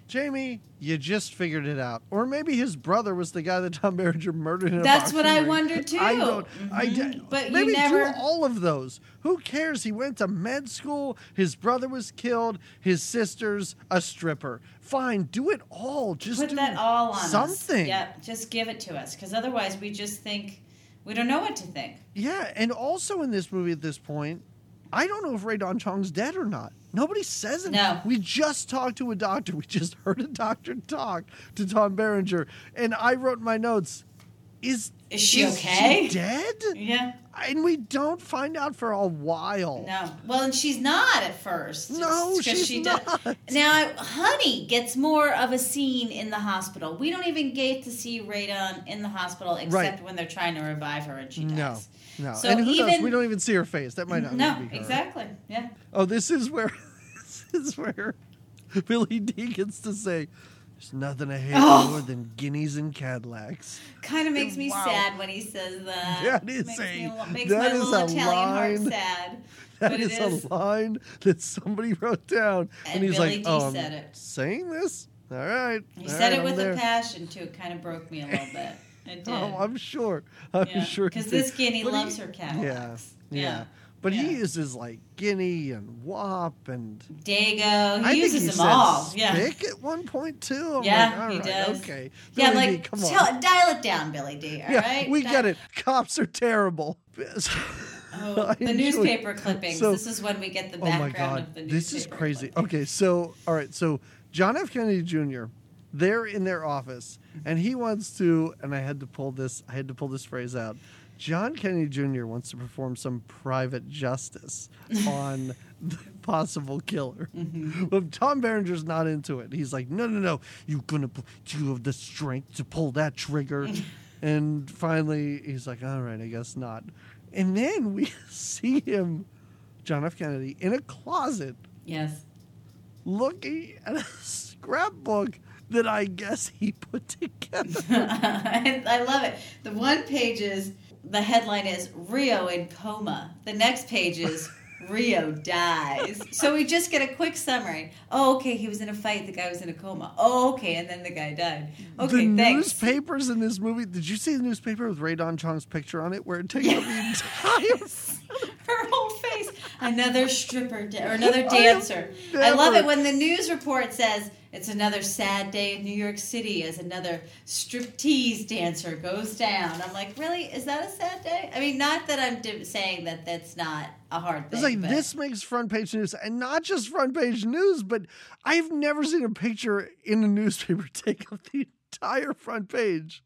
Jamie, you just figured it out. Or maybe his brother was the guy that Tom Berenger murdered in That's what I ring. wonder, too. I don't. I Mhm. d- But you maybe never- do all of those. Who cares? He went to med school. His brother was killed. His sister's a stripper. Fine, do it all. Just Put that all on us. something. Yep, just give it to us, because otherwise we just think we don't know what to think. Yeah, and also in this movie at this point, I don't know if Rae Dawn Chong's dead or not. Nobody says it. No. We just talked to a doctor. We just (laughs) heard a doctor talk to Tom Berenger, and I wrote in my notes, "Is Is she okay? dead?" Yeah. And we don't find out for a while. No. Well, and she's not at first. No, she's she does- not. Now, Honey gets more of a scene in the hospital. We don't even get to see Rae Dawn in the hospital except Right. when they're trying to revive her and she dies. no. So and who knows? even- We don't even see her face. That might not No, be her. exactly. Yeah. Oh, this is where (laughs) this is where Billy Dee gets to say, "There's nothing I hate Oh. more than guineas and Cadillacs." Kind of makes me Wow. sad when he says that. That is makes a- me, makes that my is little a Italian line. heart sad. (laughs) That but is, it is. a line that somebody wrote down, and, And he's Billy like, D "Oh, I'm said it. saying this? All right." He all said right, it with a passion too. It kind of broke me a little bit. It (laughs) oh, did. Oh, I'm sure. I'm yeah. sure. Because this guinea But he- loves her Cadillacs. Yeah, yeah. Yeah. But he uses like guinea and wop and Dago. He I uses think he them all. Yeah. stick at one point too. I'm Yeah, like, he right, does. Okay. Yeah, Billy Dee, like come on. dial it down, Billy Dee. (laughs) All yeah, right, we Di- get it. Cops are terrible. (laughs) Oh, the newspaper clippings. So- this is when we get the Oh my background god, of the newspaper. this is crazy. clippings. Okay, so all right, so John F. Kennedy Jr. They're in their office, and he wants to. And I had to pull this. I had to pull this phrase out. John Kennedy Jr. wants to perform some private justice (laughs) on the possible killer. Mm-hmm. But Tom Berenger's not into it. He's like, no, no, no. You're gonna. Do you have the strength to pull that trigger? (laughs) and finally, he's like, all right, I guess not. And then we (laughs) see him, John F. Kennedy, in a closet Yes. looking at a scrapbook that I guess he put together. I (laughs) I love it. The one page is the headline is Rio in coma. The next page is (laughs) Rio dies. So we just get a quick summary. Oh, okay, he was in a fight. The guy was in a coma. Oh, okay, and then the guy died. Okay, the thanks. newspapers in this movie. Did you see the newspaper with Rae Dawn Chong's picture on it, where it takes up the entire? (laughs) Her whole face. Another stripper da- or another dancer. I love it when the news report says it's another sad day in New York City as another striptease dancer goes down. I'm like, really? Is that a sad day? I mean, not that I'm saying that that's not a hard thing. It's like but- this makes front page news, and not just front page news, but I've never seen a picture in a newspaper (laughs) take up the entire front page.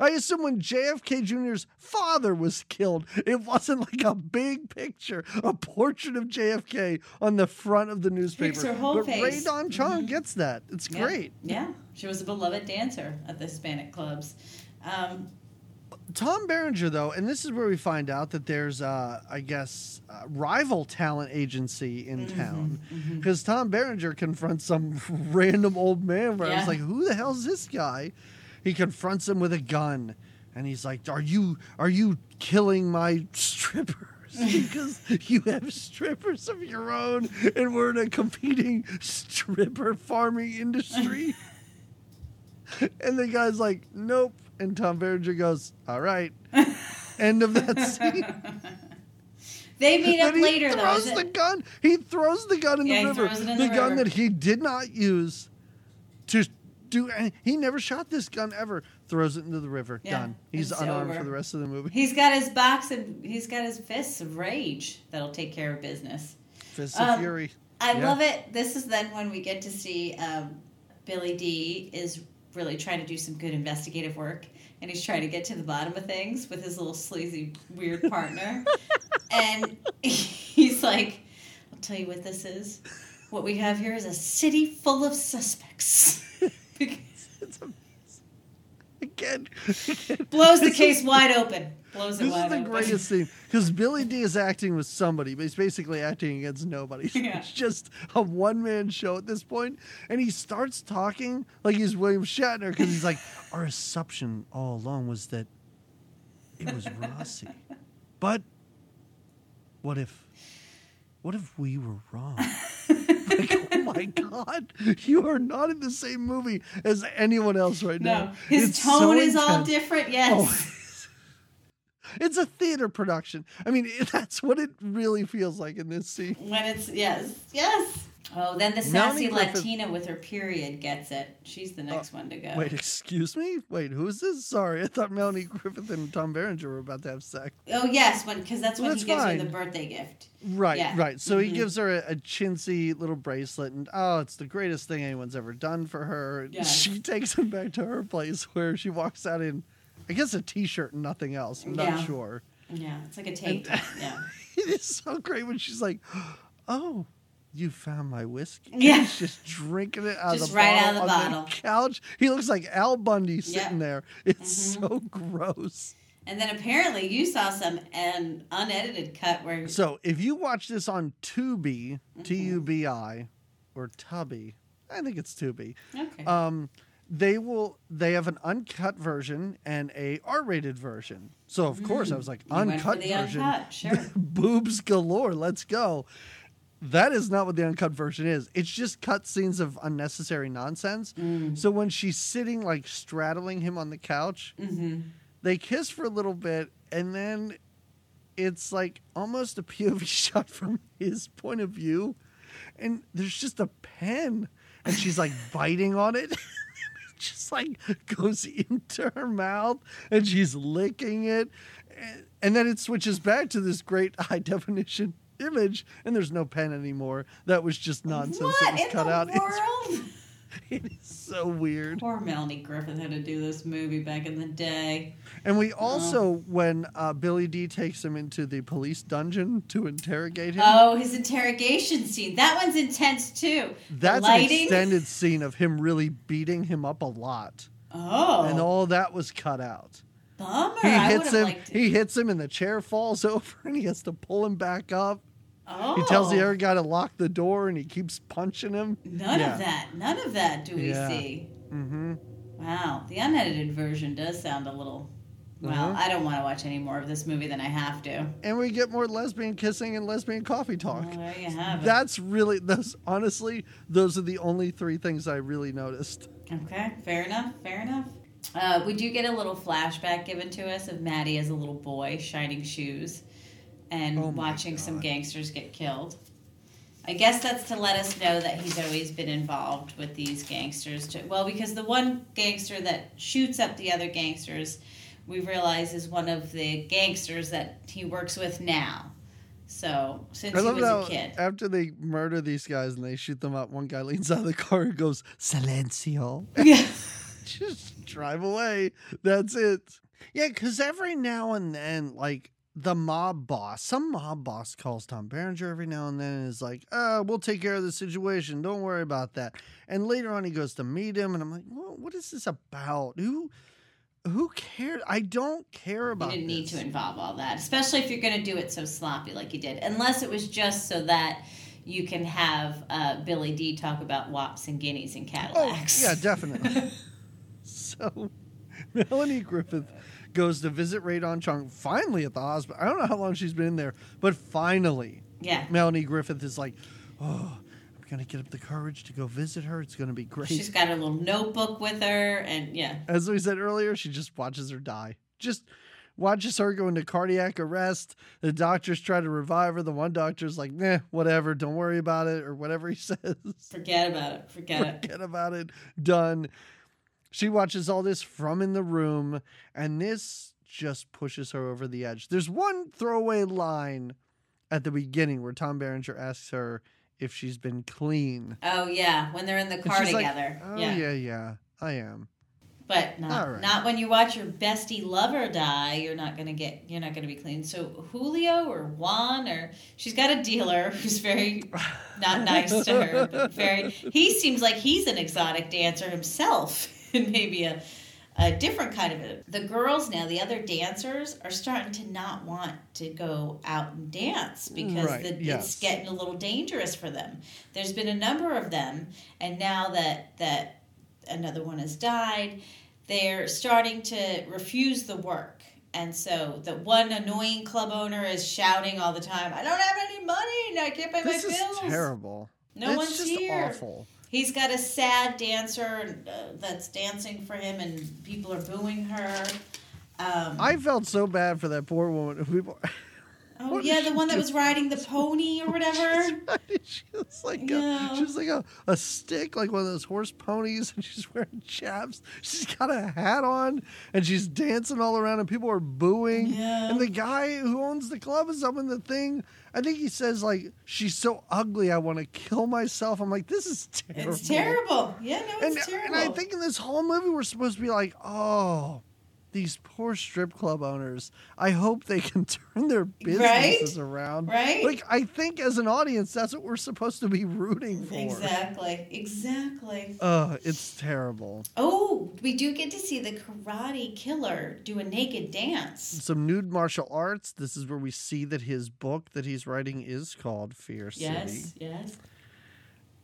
I assume when JFK Jr.'s father was killed, it wasn't like a big picture, a portrait of JFK on the front of the newspaper. her whole but face. Rae Dawn Chong Mhm. gets that. It's Yeah. great. Yeah, she was a beloved dancer at the Hispanic clubs. Um, Tom Berenger, though, and this is where we find out that there's, uh, I guess, a rival talent agency in Mm-hmm, town. Because Tom Berenger confronts some (laughs) random old man where I was like, who the hell's this guy? He confronts him with a gun. And he's like, "Are you are you killing my strippers (laughs) because you have strippers of your own, and we're in a competing stripper farming industry?" (laughs) and the guy's like, "Nope." And Tom Berenger goes, "All right." (laughs) End of that scene. They meet up he later though. throws is the gun. He throws the gun in Yeah, the river. throws in the, the gun river. that he did not use do. He never shot this gun ever. Throws it into the river. Yeah, Done. He's unarmed over. for the rest of the movie. He's got his box and he's got his fists of rage that'll take care of business. Fists of Um, Fury. I Yeah. love it. This is then when we get to see um, Billy Dee is really trying to do some good investigative work, and he's trying to get to the bottom of things with his little sleazy, weird (laughs) partner. and he's like, "I'll tell you what this is. What we have here is a city full of suspects." (laughs) It's amazing. Again, Blows the case is- wide open. Blows it This is wide the open. greatest scene because Billy Dee is acting with somebody, but he's basically acting against nobody. (laughs) Yeah. It's just a one man show at this point, and he starts talking like he's William Shatner because he's like, (laughs) "Our assumption all along was that it was Rossi, but what if, what if we were wrong?" like, my god, you are not in the same movie as anyone else right No, now. his It's tone so is all different. Oh, yes. Oh, (laughs) it's a theater production. I mean, (laughs) that's what it really feels like in this scene. When it's yes, yes. Oh, then the sassy Latina with her period gets it. She's the next one to go. Wait, excuse me? Wait, who's this? Sorry, I thought Melanie Griffith and Tom Berenger were about to have sex. Oh yes, because that's when that's he gives fine. her the birthday gift. Right, Yeah. right. So he Mhm. gives her a, a chintzy little bracelet, and oh, it's the greatest thing anyone's ever done for her. (laughs) She takes him back to her place where she walks out in, I guess, a t shirt and nothing else. I'm not Yeah. sure. Yeah, it's like a tank top. Yeah. (laughs) It is so great when she's like, (gasps) "Oh, you found my whiskey." Yeah. He's just drinking it out Just of the right bottle out of the on bottle. couch. He looks like Al Bundy sitting there. It's Mhm. so gross. And then apparently you saw some an unedited cut where So if you watch this on Tubi, Mm-hmm. T U B I, or Tubby, I think it's Tubi. okay. Um, they will. They have an uncut version and a R-rated version. So of course I was like. You went for uncut the version, uncut, sure. (laughs) boobs galore. Let's go. That is not what the uncut version is. It's just cut scenes of unnecessary nonsense. Mm. So when she's sitting like straddling him on the couch, hmm they kiss for a little bit, and then it's like almost a POV (laughs) shot from his point of view, and there's just a pen, and she's like (laughs) biting on it. It (laughs) just like goes into her mouth, and she's licking it, and then it switches back to this great high definition image, and there's no pen anymore. That was just nonsense What that was in cut the out. (laughs) It's, world? (laughs) it is so weird. Poor Melanie Griffith had to do this movie back in the day. And we also, when uh, Billy Dee takes him into the police dungeon to interrogate him, Oh, his interrogation scene. That one's intense too. That's an extended scene of him really beating him up a lot, Oh, and all that was cut out. Bummer. He hits have him. liked. He hits him, and the chair falls (laughs) over, and he has to pull him back up. oh, He tells the other guy to lock the door, and he keeps punching him. None Yeah. of that. None of that do we Yeah. see. Mm-hmm. Wow, the unedited version does sound a little. Well, Mhm. I don't want to watch any more of this movie than I have to. And we get more lesbian kissing and lesbian coffee talk. Well, there you have it. That's really those. Honestly, those are the only three things I really noticed. Okay, fair enough. Fair enough. Uh, we do get a little flashback given to us of Maddie as a little boy shining shoes and Oh watching some gangsters get killed. I guess that's to let us know that he's always been involved with these gangsters. To, well, because the one gangster that shoots up the other gangsters, we realize is one of the gangsters that he works with now. So since I he love was a kid, after they murder these guys and they shoot them up, one guy leans out of the car and goes, Silencio. (laughs) yeah. Just drive away. That's it. Yeah, because every now and then, like, the mob boss, some mob boss calls Tom Berenger every now and then and is like, uh, we'll take care of the situation. Don't worry about that. And later on, he goes to meet him, and I'm like, well, what is this about? Who who cares? I don't care about. You about didn't need this. to involve all that, especially if you're going to do it so sloppy like you did. Unless it was just so that you can have uh, Billy Dee talk about wops and guineas and Oh, Cadillacs. yeah, definitely. (laughs) so, (laughs) Melanie Griffith goes to visit Rae Dawn Chong finally at the hospital. I don't know how long she's been in there, but finally, yeah. Melanie Griffith is like, "Oh, I'm gonna get up the courage to go visit her. It's gonna be great. She's got a little notebook with her, and yeah, As we said earlier, she just watches her die. Just watches her go into cardiac arrest. The doctors try to revive her. The one doctor's like, nah, whatever, don't worry about it, or whatever he (laughs) says. forget about it. Forget it. Forget about it. Done. She watches all this from in the room, and this just pushes her over the edge. There's one throwaway line at the beginning where Tom Berenger asks her if she's been clean. Oh yeah, when they're in the car she's like, together. oh, yeah. yeah, yeah, I am. But not right. not when you watch your bestie lover die. You're not gonna get. You're not gonna be clean. So Julio or Juan or she's got a dealer who's very not nice to her, but very. He seems like he's an exotic dancer himself, (laughs) (laughs) maybe a a different kind of it. The girls now, the other dancers, are starting to not want to go out and dance because Right, the, yes. it's getting a little dangerous for them. There's been a number of them, and now that that another one has died, they're starting to refuse the work. And so the one annoying club owner is shouting all the time, "I don't have any money, and I can't pay This my is terrible. No it's one's just here. awful. He's got a sad dancer uh, that's dancing for him, and people are booing her. Um, I felt so bad for that poor woman. (laughs) People, oh what yeah, the one that was riding the pony or whatever. (laughs) she was like Yeah. a, she was like a, a stick, like one of those horse ponies, (laughs) and she's wearing chaps. She's got a hat on, and she's dancing all around, and people are booing. Yeah. And the guy who owns the club is up in the thing. I think he says like, "She's so ugly, I want to kill myself." I'm like, "This is terrible." It's terrible. Yeah, no, And, it's terrible. and I think in this whole movie, we're supposed to be like, "Oh." These poor strip club owners. I hope they can (laughs) turn their businesses around. Right? Like I think as an audience, that's what we're supposed to be rooting for. exactly, exactly. Oh, it's terrible. Oh, we do get to see the karate killer do a naked dance. Some nude martial arts. This is where we see that his book that he's writing is called Fear City. Yes, yes.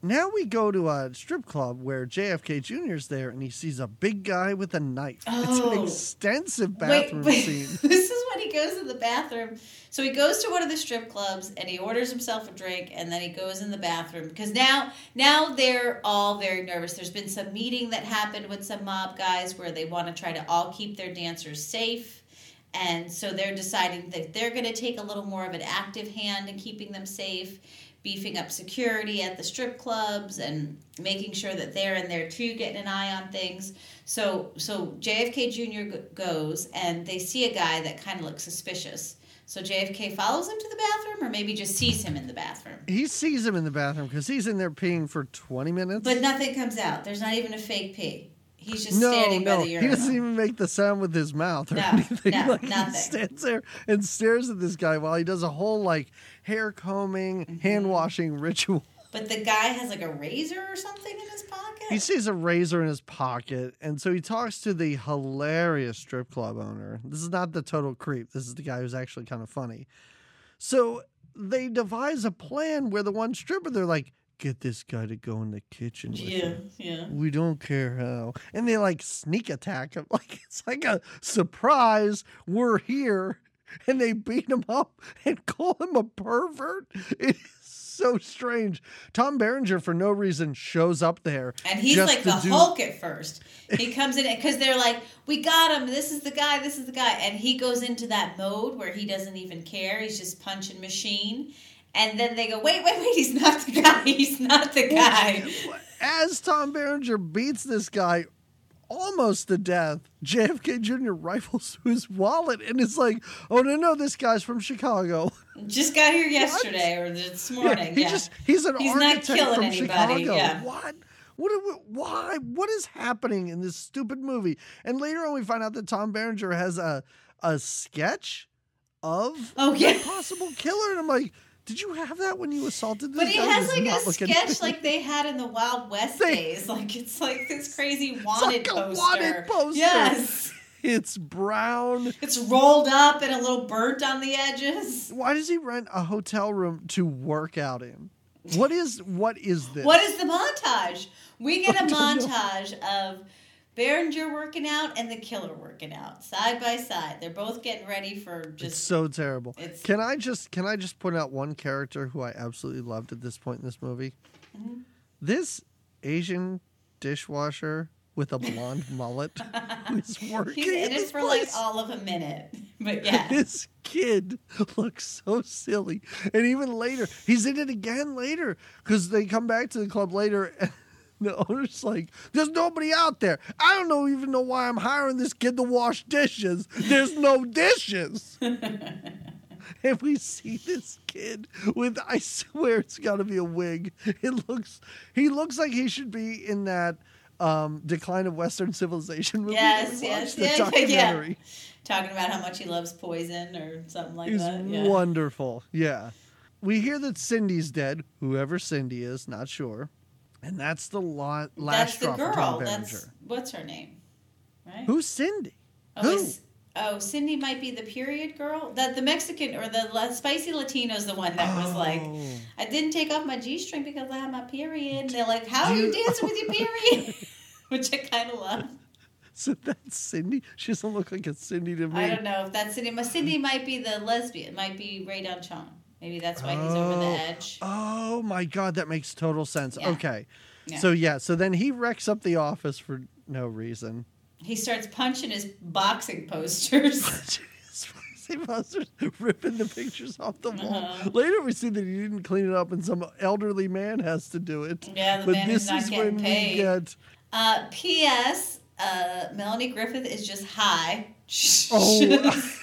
Now we go to a strip club where JFK Jr. is there and he sees a big guy with a knife. It's an Oh. extensive bathroom wait, scene. (laughs) this is when he goes to the bathroom. So he goes to one of the strip clubs and he orders himself a drink and then he goes in the bathroom because now now they're all very nervous. There's been some meeting that happened with some mob guys where they want to try to all keep their dancers safe. And so they're deciding that they're going to take a little more of an active hand in keeping them safe, beefing up security at the strip clubs and making sure that they're in there too, getting an eye on things. So so JFK Jr. g- goes and they see a guy that kind of looks suspicious. So JFK follows him to the bathroom, or maybe just sees him in the bathroom. He sees him in the bathroom because he's in there peeing for 20 minutes. But nothing comes out. There's not even a fake pee. He's just no, standing no, by the he doesn't even make the sound with his mouth or No, anything. (laughs) no, like he nothing. stands there and stares at this guy while he does a whole like hair combing, Mm-hmm. hand washing ritual. But the guy has like a razor or something in his pocket. He sees a razor in his pocket, and so he talks to the hilarious strip club owner. This is not the total creep. This is the guy who's actually kind of funny. So they devise a plan where the one stripper, they're like, get this guy to go in the kitchen with yeah, you. yeah. We don't care how. And they like sneak attack him. (laughs) Like it's like a surprise. We're here. And they beat him up and (laughs) call him a pervert. (laughs) It is so strange. Tom Berenger, for no reason, shows up there. And he's like the do- Hulk at first. He comes in because they're like, "We got him. This is the guy. This is the guy." And he goes into that mode where he doesn't even care. He's just punching machine. And then they go, "Wait, wait, wait! He's not the guy. (laughs) He's not the guy." As Tom Berenger beats this guy almost to death, JFK Jr. rifles through (laughs) his wallet and is like, oh, no, no, this guy's from Chicago. (laughs) Just got here yesterday or this morning. he Yeah, just he's an He's not architect killing from anybody, Chicago. yeah. What? What? Why? What is happening in this stupid movie? And later on, we find out that Tom Berenger has a a sketch of Oh, yeah. possible killer, and I'm like, did you have that when you assaulted this But he guy? has like a look sketch (laughs) like they had in the Wild West They- days. Like it's like this crazy wanted like a poster. wanted poster. Yes. It's brown. It's rolled up and a little burnt on the edges. Why does he rent a hotel room to work out in? What is what is this? What is the montage? We get a don't know. montage of Berenger working out and the killer working out side by side. They're both getting ready for It's just so terrible. It's- Can I just can I just point out one character who I absolutely loved at this point in this movie? Mhm. This Asian dishwasher with a blonde (laughs) mullet (laughs) is working. He's in this it for like all of a minute. (laughs) But yeah. This kid looks so silly. And even later, he's in it again later because they come back to the club later (laughs) the owner's like, There's nobody out there. I don't know even know why I'm hiring this kid to wash dishes. There's no dishes. (laughs) and we see this kid with, I swear it's got to be a wig. It looks, he looks like he should be in that. Um, decline of Western civilization movie. Yes, yes, the yeah, (laughs) yeah, yeah. documentary. Talking about how much he loves poison or something like He's that. Yeah. wonderful. Yeah. We hear that Cindy's dead, whoever Cindy is, not sure. And that's the la- last That's the straw for Tom girl. Berenger. That's what's her name? Right? Who's Cindy? Oh, Who? is- oh, Cindy might be the period girl. That the Mexican or the la- spicy is the one that was like, Oh. I didn't take off my G string because I had my period. And they're like, How Do are you you- dancing with your (laughs) period? (laughs) Which I kind of love. So that's Cindy? She doesn't look like a Cindy to me. I don't know if that's Cindy. But Cindy might be the lesbian. Might be Rae Dawn Chong. Maybe that's why he's over the Oh. edge. Oh my God, that makes total sense. Yeah. Okay. Yeah. So, yeah, so then he wrecks up the office for no reason. He starts punching his boxing posters. (laughs) Ripping the pictures off the wall. Uh-huh. Later, we see that he didn't clean it up, and some elderly man has to do it. Yeah, the but man this is getting when paid. we get Uh, P.S. Uh, Melanie Griffith is just high. Oh, (laughs) (laughs)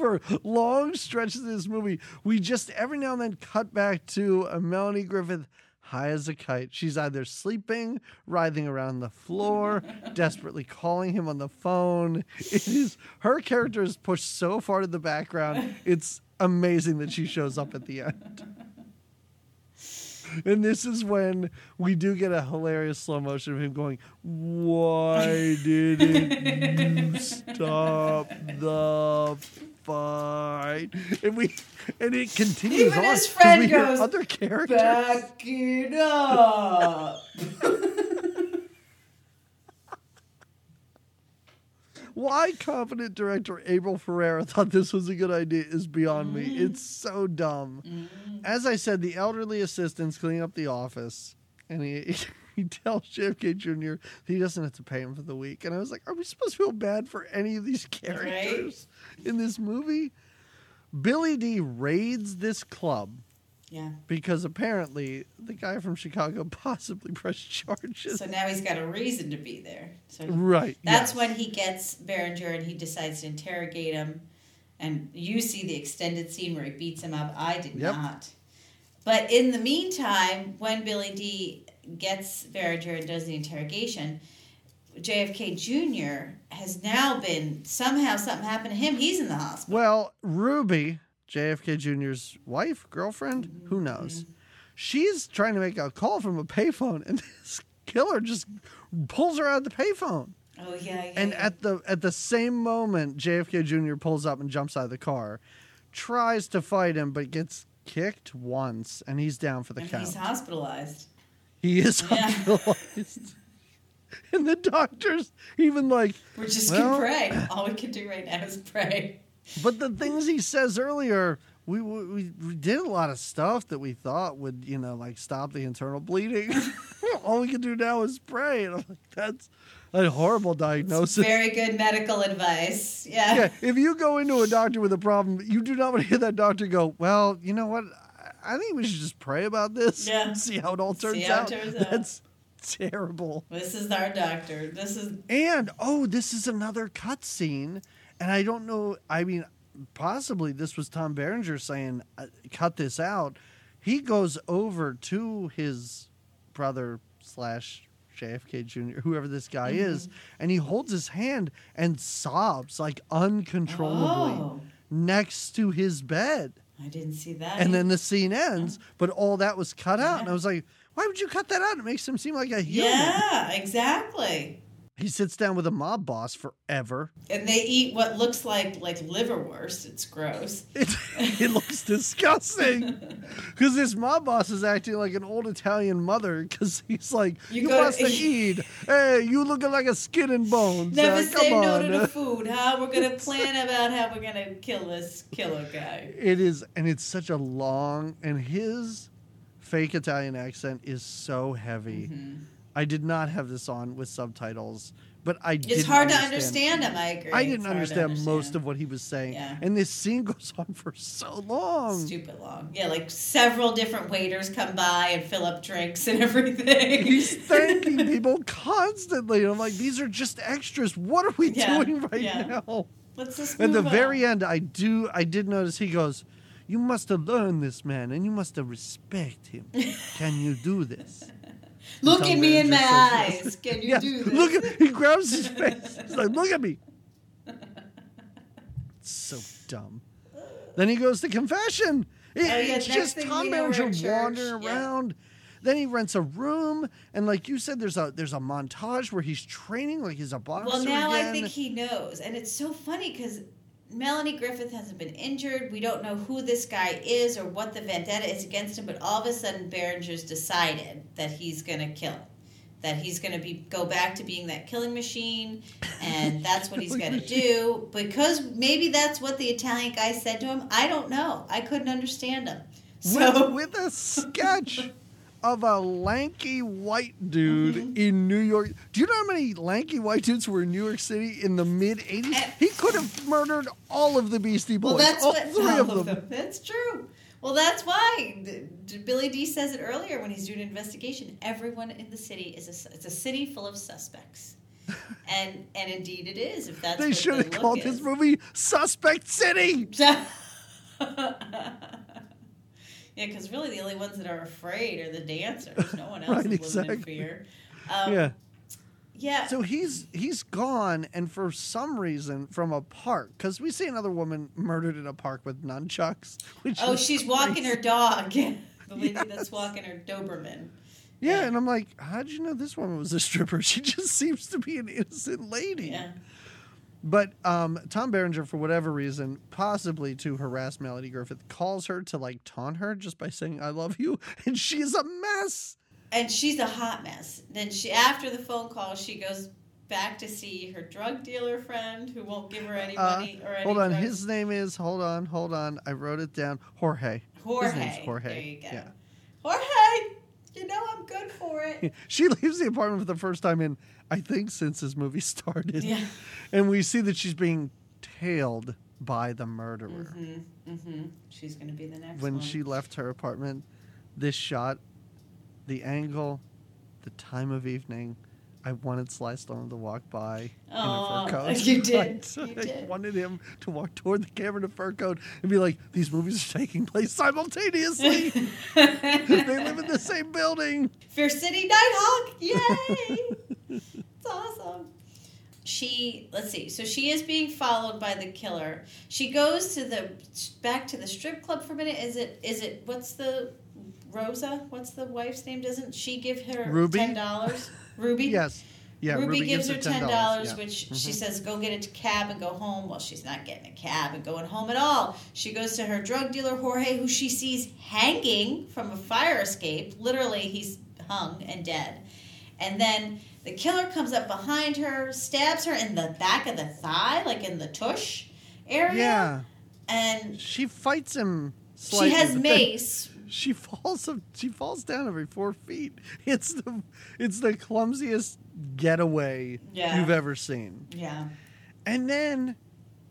for long stretches of this movie, we just every now and then cut back to a Melanie Griffith high as a kite. She's either sleeping, writhing around the floor, (laughs) desperately calling him on the phone. It is her character is pushed so far to the background. It's amazing that she shows up at the end. And this is when we do get a hilarious slow motion of him going, Why didn't (laughs) you stop the fight? And we and it continues Even on. his friend we hear goes, other characters. Back it up. (laughs) Why competent director Abel Ferrara thought this was a good idea is beyond me. Mm-hmm. It's so dumb. As I said, the elderly assistant's clean up the office, and he (laughs) he tells JFK Jr. he doesn't have to pay him for the week. And I was like, are we supposed to feel bad for any of these characters in this movie? Billy Dee raids this club yeah. because apparently the guy from Chicago (laughs) possibly pressed charges. So now he's got a reason to be there. So right. that's yes. when he gets Berenger and he decides to interrogate him. And you see the extended scene where he beats him up. I did Yep. not. But in the meantime, when Billy Dee gets Berenger and does the interrogation, JFK Jr. has now been somehow something happened to him. He's in the hospital. Well, Ruby, JFK Jr.'s wife, girlfriend, mm-hmm, who knows? Mm-hmm. She's trying to make a call from a payphone, (laughs) and this killer just pulls her out of the payphone. Oh yeah, yeah. And yeah. at the at the same moment, JFK Jr. pulls up and jumps out of the car, tries to fight him, but gets kicked once, and he's down for the and count. he's hospitalized. He is Yeah. hospitalized. (laughs) and the doctors even like We're just Well- gonna pray. All we can do right now is pray. But the things he says earlier, we, we we did a lot of stuff that we thought would you know like stop the internal bleeding. (laughs) All we can do now is pray, and I'm like, that's a horrible diagnosis. Very good medical advice. Yeah. yeah, if you go into a doctor with a problem, you do not want to hear that doctor go, "Well, you know what? I- think we should just pray about this. Yeah. and see how it all turns See how it out." turns out. That's terrible. This is our doctor. This is And oh, this is another cut scene, and I don't know. I mean, possibly this was Tom Berenger saying, uh, "Cut this out." He goes over to his brother slash JFK Jr., whoever this guy is, and he holds his hand and sobs like uncontrollably Oh, next to his bed. I didn't see that. And then the scene ends, oh. but all that was cut out, and I was like, "Why would you cut that out? It makes him seem like a human." yeah, exactly. He sits down with a mob boss forever. And they eat what looks like like liverwurst. It's gross. (laughs) It, it looks (laughs) disgusting (laughs) because this mob boss is acting like an old Italian mother because he's like, You "You, gotta- must eat. Hey, you looking like a skin and bones. Never Uh, say no on." to the food, huh? We're gonna plan about how we're gonna kill this killer guy. It is, and it's such a long and his fake Italian accent is so heavy. Mhm. I did not have this on with subtitles, but I It's hard understand. to understand him. I agree. I didn't to understand, most of what he was saying, Yeah. and this scene (laughs) goes on for so long. Stupid long. Yeah, like several different waiters come by and fill up drinks and (laughs) everything. He's thanking people constantly, and I'm like, these are just extras. What are we Yeah, doing right yeah. now? Let's just At the on. very end, I do. I did notice he goes, "You must have learned this man, and you must have respect him. (laughs) Can you do this?" Look at me in my says eyes. Can you Yeah, do this? (laughs) Look at he grabs his face. He's like, "Look at me." It's so dumb. Then he goes to confession. It- Oh, yeah, it's just Tom Berenger wandering Yeah. around. Then he rents a room, and like you said, there's a there's a montage where he's training like he's a boxer. Well, now again. I think he knows, and it's so funny because Melanie Griffith hasn't been injured. We don't know who this guy is or what the vendetta is against him, but all of a sudden, Berenger's decided that he's going to kill, that he's going to be go back to being that killing machine, and (laughs) that's what he's going to do because maybe that's what the Italian guy said to him. I don't know. I couldn't understand him. So with, with a sketch (laughs) of a lanky white dude Mm-hmm. in New York. Do you know how many lanky white dudes were in New York City in the mid '80s? Eh. He could have murdered all of the Beastie Boys. Well, that's all what three of them. That's true. Well, that's why Billy Dee says it earlier when he's doing an investigation. Everyone in the city is a, it's a city full of suspects, (laughs) and and indeed it is. If that's They should have called is. this movie Suspect City. (laughs) (laughs) yeah, because really the only ones that are afraid are the dancers. No one (laughs) else Right, is living in fear. Um, yeah. yeah. So he's he's gone, and for some reason, from a park, because we see another woman murdered in a park with nunchucks. (laughs) Which oh, she's walking her dog. (laughs) the lady Yes. that's walking her Doberman. Yeah, Yeah. and I'm like, how'd you know this woman was a stripper? She just seems to be an innocent lady. Yeah. But um, Tom Berenger, for whatever reason, possibly to harass Melody Griffith, calls her to like taunt her just by saying "I love you," (laughs) and she's a mess. and she's a hot mess. Then she, after the phone call, she goes back to see her drug dealer friend who won't give her any Uh, money or any. hold on, drugs. his name is hold on, hold on. I wrote it down. Jorge. Jorge. His name's Jorge. There you go. Yeah. Jorge, you know I'm good for it. (laughs) She leaves the apartment for the first time in, I think, since this movie (laughs) started. yeah. And we see that she's being tailed by the murderer. Mm-hmm. Mm-hmm. She's gonna be the next one. when one. she left her apartment, this shot, the angle, the time of evening, I wanted Sly Stallone to walk by Aw, in a fur coat. (laughs) you (laughs) did. I, You I did. wanted him to walk toward the camera in a fur coat and be like, "These movies are taking place simultaneously. (laughs) they live in the same building." Fear City Nighthawk! Yay! it's awesome. She let's see. So she is being followed by the killer. She goes to the back to the strip club for a minute. Is it is it what's the Rosa? What's the wife's name? Doesn't she give her Ruby? ten dollars? Ruby. Yes, yeah. Ruby, gives, her ten dollars, yeah. which Mhm. she says go get a cab and go home. Well, she's not getting a cab and going home at all. She goes to her drug dealer Jorge, who she sees hanging from a fire escape. Literally, he's hung and dead. And then the killer comes up behind her, stabs her in the back of the thigh, like in the tush area. Yeah, And she fights him. Slightly, she has but then mace. She (laughs) falls. She falls down every four feet. (laughs) It's the it's the clumsiest getaway Yeah. you've ever seen. Yeah. And then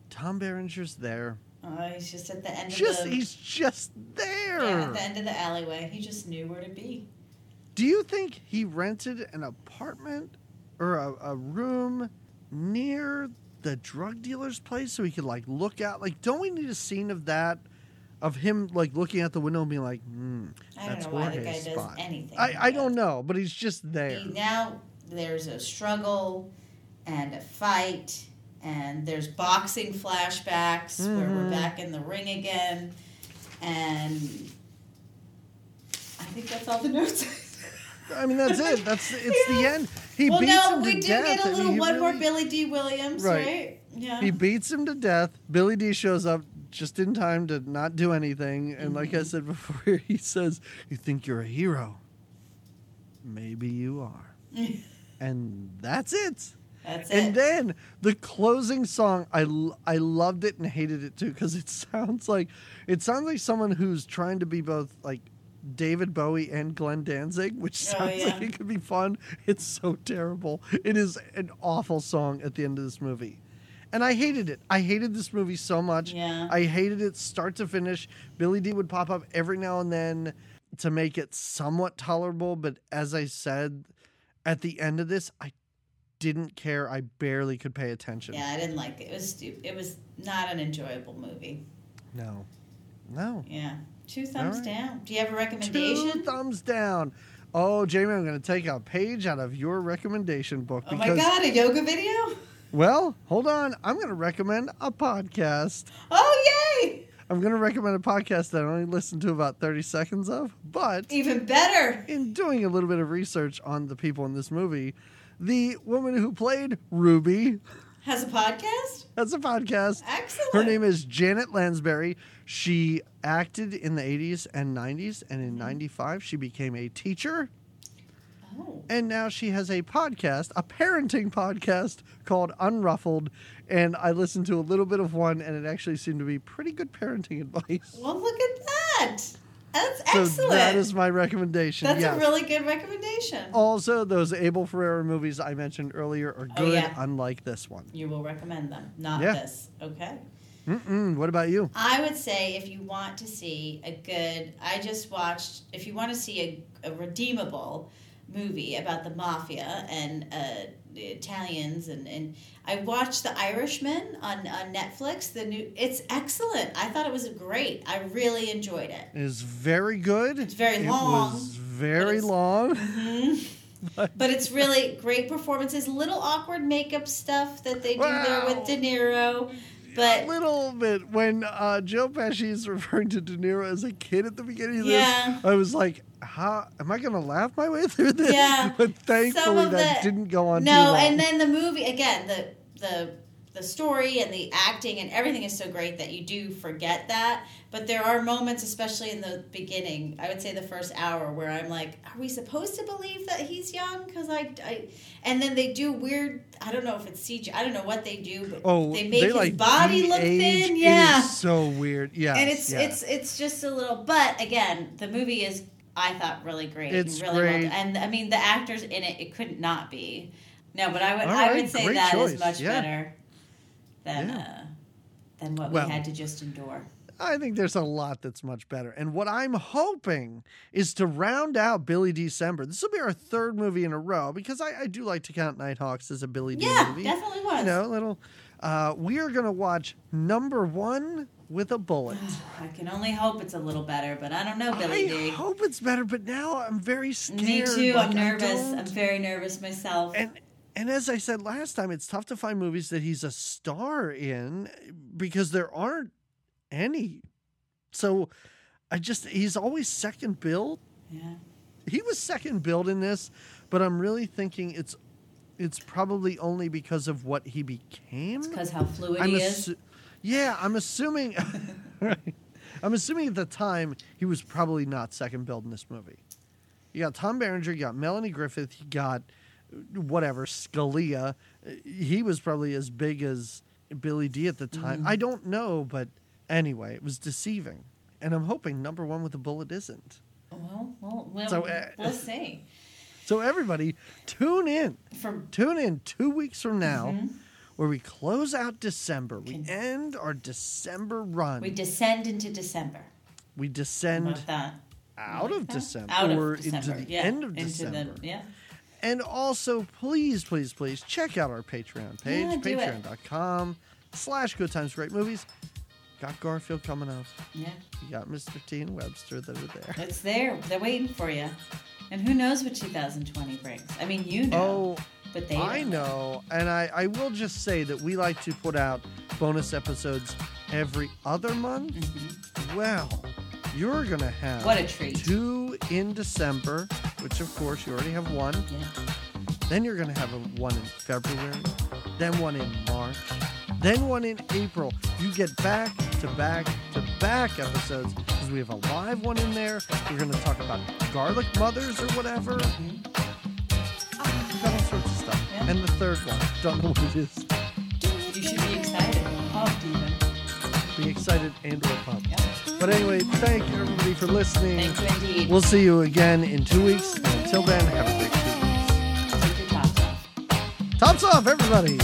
Tom Berenger's there. Oh, he's just at the end Just of the he's just there. yeah, at the end of the alleyway. He just knew where to be. Do you think he rented an apartment or a, a room near the drug dealer's place so he could like look out? Like, don't we need a scene of that? Of him like looking out the window and being like, hmm, I don't that's know why the guy Jorge's spot. anything. I, I don't know, but he's just there. He- now there's a struggle and a fight, and there's boxing flashbacks where we're Mhm. back in the ring again, and I think that's all the notes. I mean, that's it. (laughs) That's it's the end. He well, beats no, him to death. Well, no, we do get a I mean, little one more Billy Dee. Williams, Right. right? Yeah. He beats him to death. Billy Dee shows up just in time to not do anything. And like I Mhm. said before, (laughs) he says, You think you're a hero? Maybe you are. (laughs) And that's it. that's And it. then the closing song, I, I loved it and hated it too because it (laughs) sounds like it sounds like someone who's trying to be both like David Bowie and Glenn Danzig, which Oh, sounds yeah. like it could be fun. It's so terrible. It is an awful song at the end of this movie. And I hated it. I hated this movie so much. Yeah. I hated it start to finish. Billy Dee would pop up every now and then to make it somewhat tolerable, but as I said, at the end of this, I didn't care. I barely could pay attention. Yeah, I didn't like it. It was stupid. It was not an enjoyable movie. No. No. Yeah. Two thumbs right. down. Do you have a recommendation? Two thumbs down. Oh, Jamie, I'm going to take a page out of your recommendation book oh my god, a yoga video? Well, hold on. I'm going to recommend a podcast. Oh yay! I'm going to recommend a podcast that I only listened to about 30 seconds of, but Even better. in doing a little bit of research on the people in this movie, the woman who played Ruby Has a podcast? has a podcast. Excellent. Her name is Janet Lansbury. She acted in the 80s and 90s, and in mm-hmm. 95, she became a teacher. Oh. And now she has a podcast, a parenting podcast called Unruffled. And I listened to a little bit of one, and it actually seemed to be pretty good parenting (laughs) advice. Well, look at that. That's So excellent. that is my recommendation. That's yes. a really good recommendation. also, those Abel Ferrara movies I mentioned earlier are Oh, good, yeah. unlike this one. You will recommend them, not Yeah. this. Okay. Mm-mm. What about you? I would say if you want to see a good, I just watched, if you want to see a, a redeemable movie about the mafia and uh, the Italians, and, and I watched The Irishman on, on Netflix. The new, it's excellent. I thought it was great. I really enjoyed it. It is very good. It's very It long, was very it's- long. (laughs) But it's really great performances. Little awkward makeup stuff that they do there with De Niro. But a little bit when uh, Joe Pesci is (laughs) referring to De Niro as a kid at the beginning of Yeah. this, I was like, "How am I going to laugh my way through this?" Yeah. (laughs) but thankfully of that didn't go on. too no, and then the movie again, the the the story and the acting and everything is so great that you do forget that. But there are moments, especially in the beginning, I would say the first hour, where I'm like, are we supposed to believe that he's young? Because I, I, and then they do weird. I don't know if it's CG. I don't know what they do, but oh, they make his like body look de-age. thin. Yeah, so weird. Yeah, and it's it's it's just a little. But again, the movie is I thought really great. It's really well great. done. and I mean the actors in it, it could not be. No, but I would All I would say that is choice, much yeah. better than Yeah. uh, than what Well- we had to just endure. I think there's a lot that's much better. And what I'm hoping is to round out Billy December. This will be our third movie in a row because I, I do like to count Nighthawks as a Billy Dee Yeah, movie. definitely was. You know, a little. Uh, we are going to watch number one with a bullet. (sighs) I can only hope it's a little better, but I don't know, Billy I D. hope it's better, but now I'm very scared. Me too. like, I'm nervous. I'm very nervous myself. and and as I said last time, it's tough to find movies that he's a star in because there aren't any. So I just he's always second billed. yeah. He was second billed in this, but I'm really thinking it's it's probably only because of what he became. Because how fluid I'm he is. Yeah, I'm assuming. right. (laughs) I'm assuming at the time he was probably not second billed in this movie. You got Tom Berenger, you got Melanie Griffith, you got whatever Scalia. He was probably as big as Billy Dee at the time. Mm-hmm. I don't know, but anyway, it was deceiving, and I'm hoping number one with a bullet isn't. Well, well, well So, uh, we'll see. (laughs) So everybody, tune in. For Tune in two weeks from now, Mm-hmm. Where we close out December. We end our December run. we descend into December. we descend out of? December Out or of December. into the yeah. end of into December. The, yeah. And also, please, please, please check out our Patreon page, Yeah, patreon.com slash good times great movies. Got Garfield coming up. Yeah. You got Mr. T and Webster that are there. It's there. They're waiting for you. And who knows what 2020 brings? I mean, you know, Oh, but they I don't. know. And I, I will just say that we like to put out bonus episodes every other month. Mhm. Well, you're going to have What a treat. two in December, which of course you already have one. Yeah. Then you're going to have a, one in February, then one in March, then one in April. You get back to back to back episodes because we have a live one in there. We're going to talk about garlic mothers or whatever. Mhm. Sorts of stuff. Yeah. And the third one, (laughs) don't know what it is. You should be excited. Pumped even. be excited and or pumped. Yep. But anyway, thank you everybody for listening. Thank you indeed. We'll see you again in two weeks. Until then, have a great two tops off. weeks. Tops off, everybody.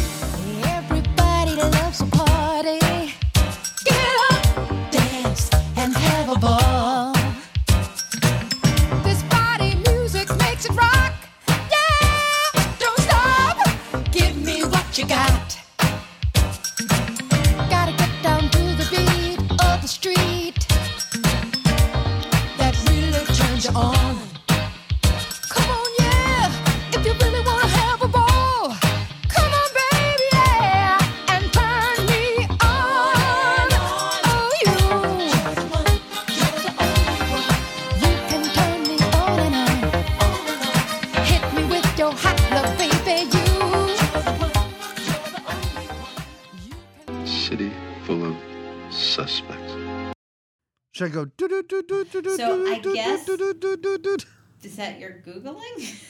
Everybody loves a So I guess-? Is that your Googling?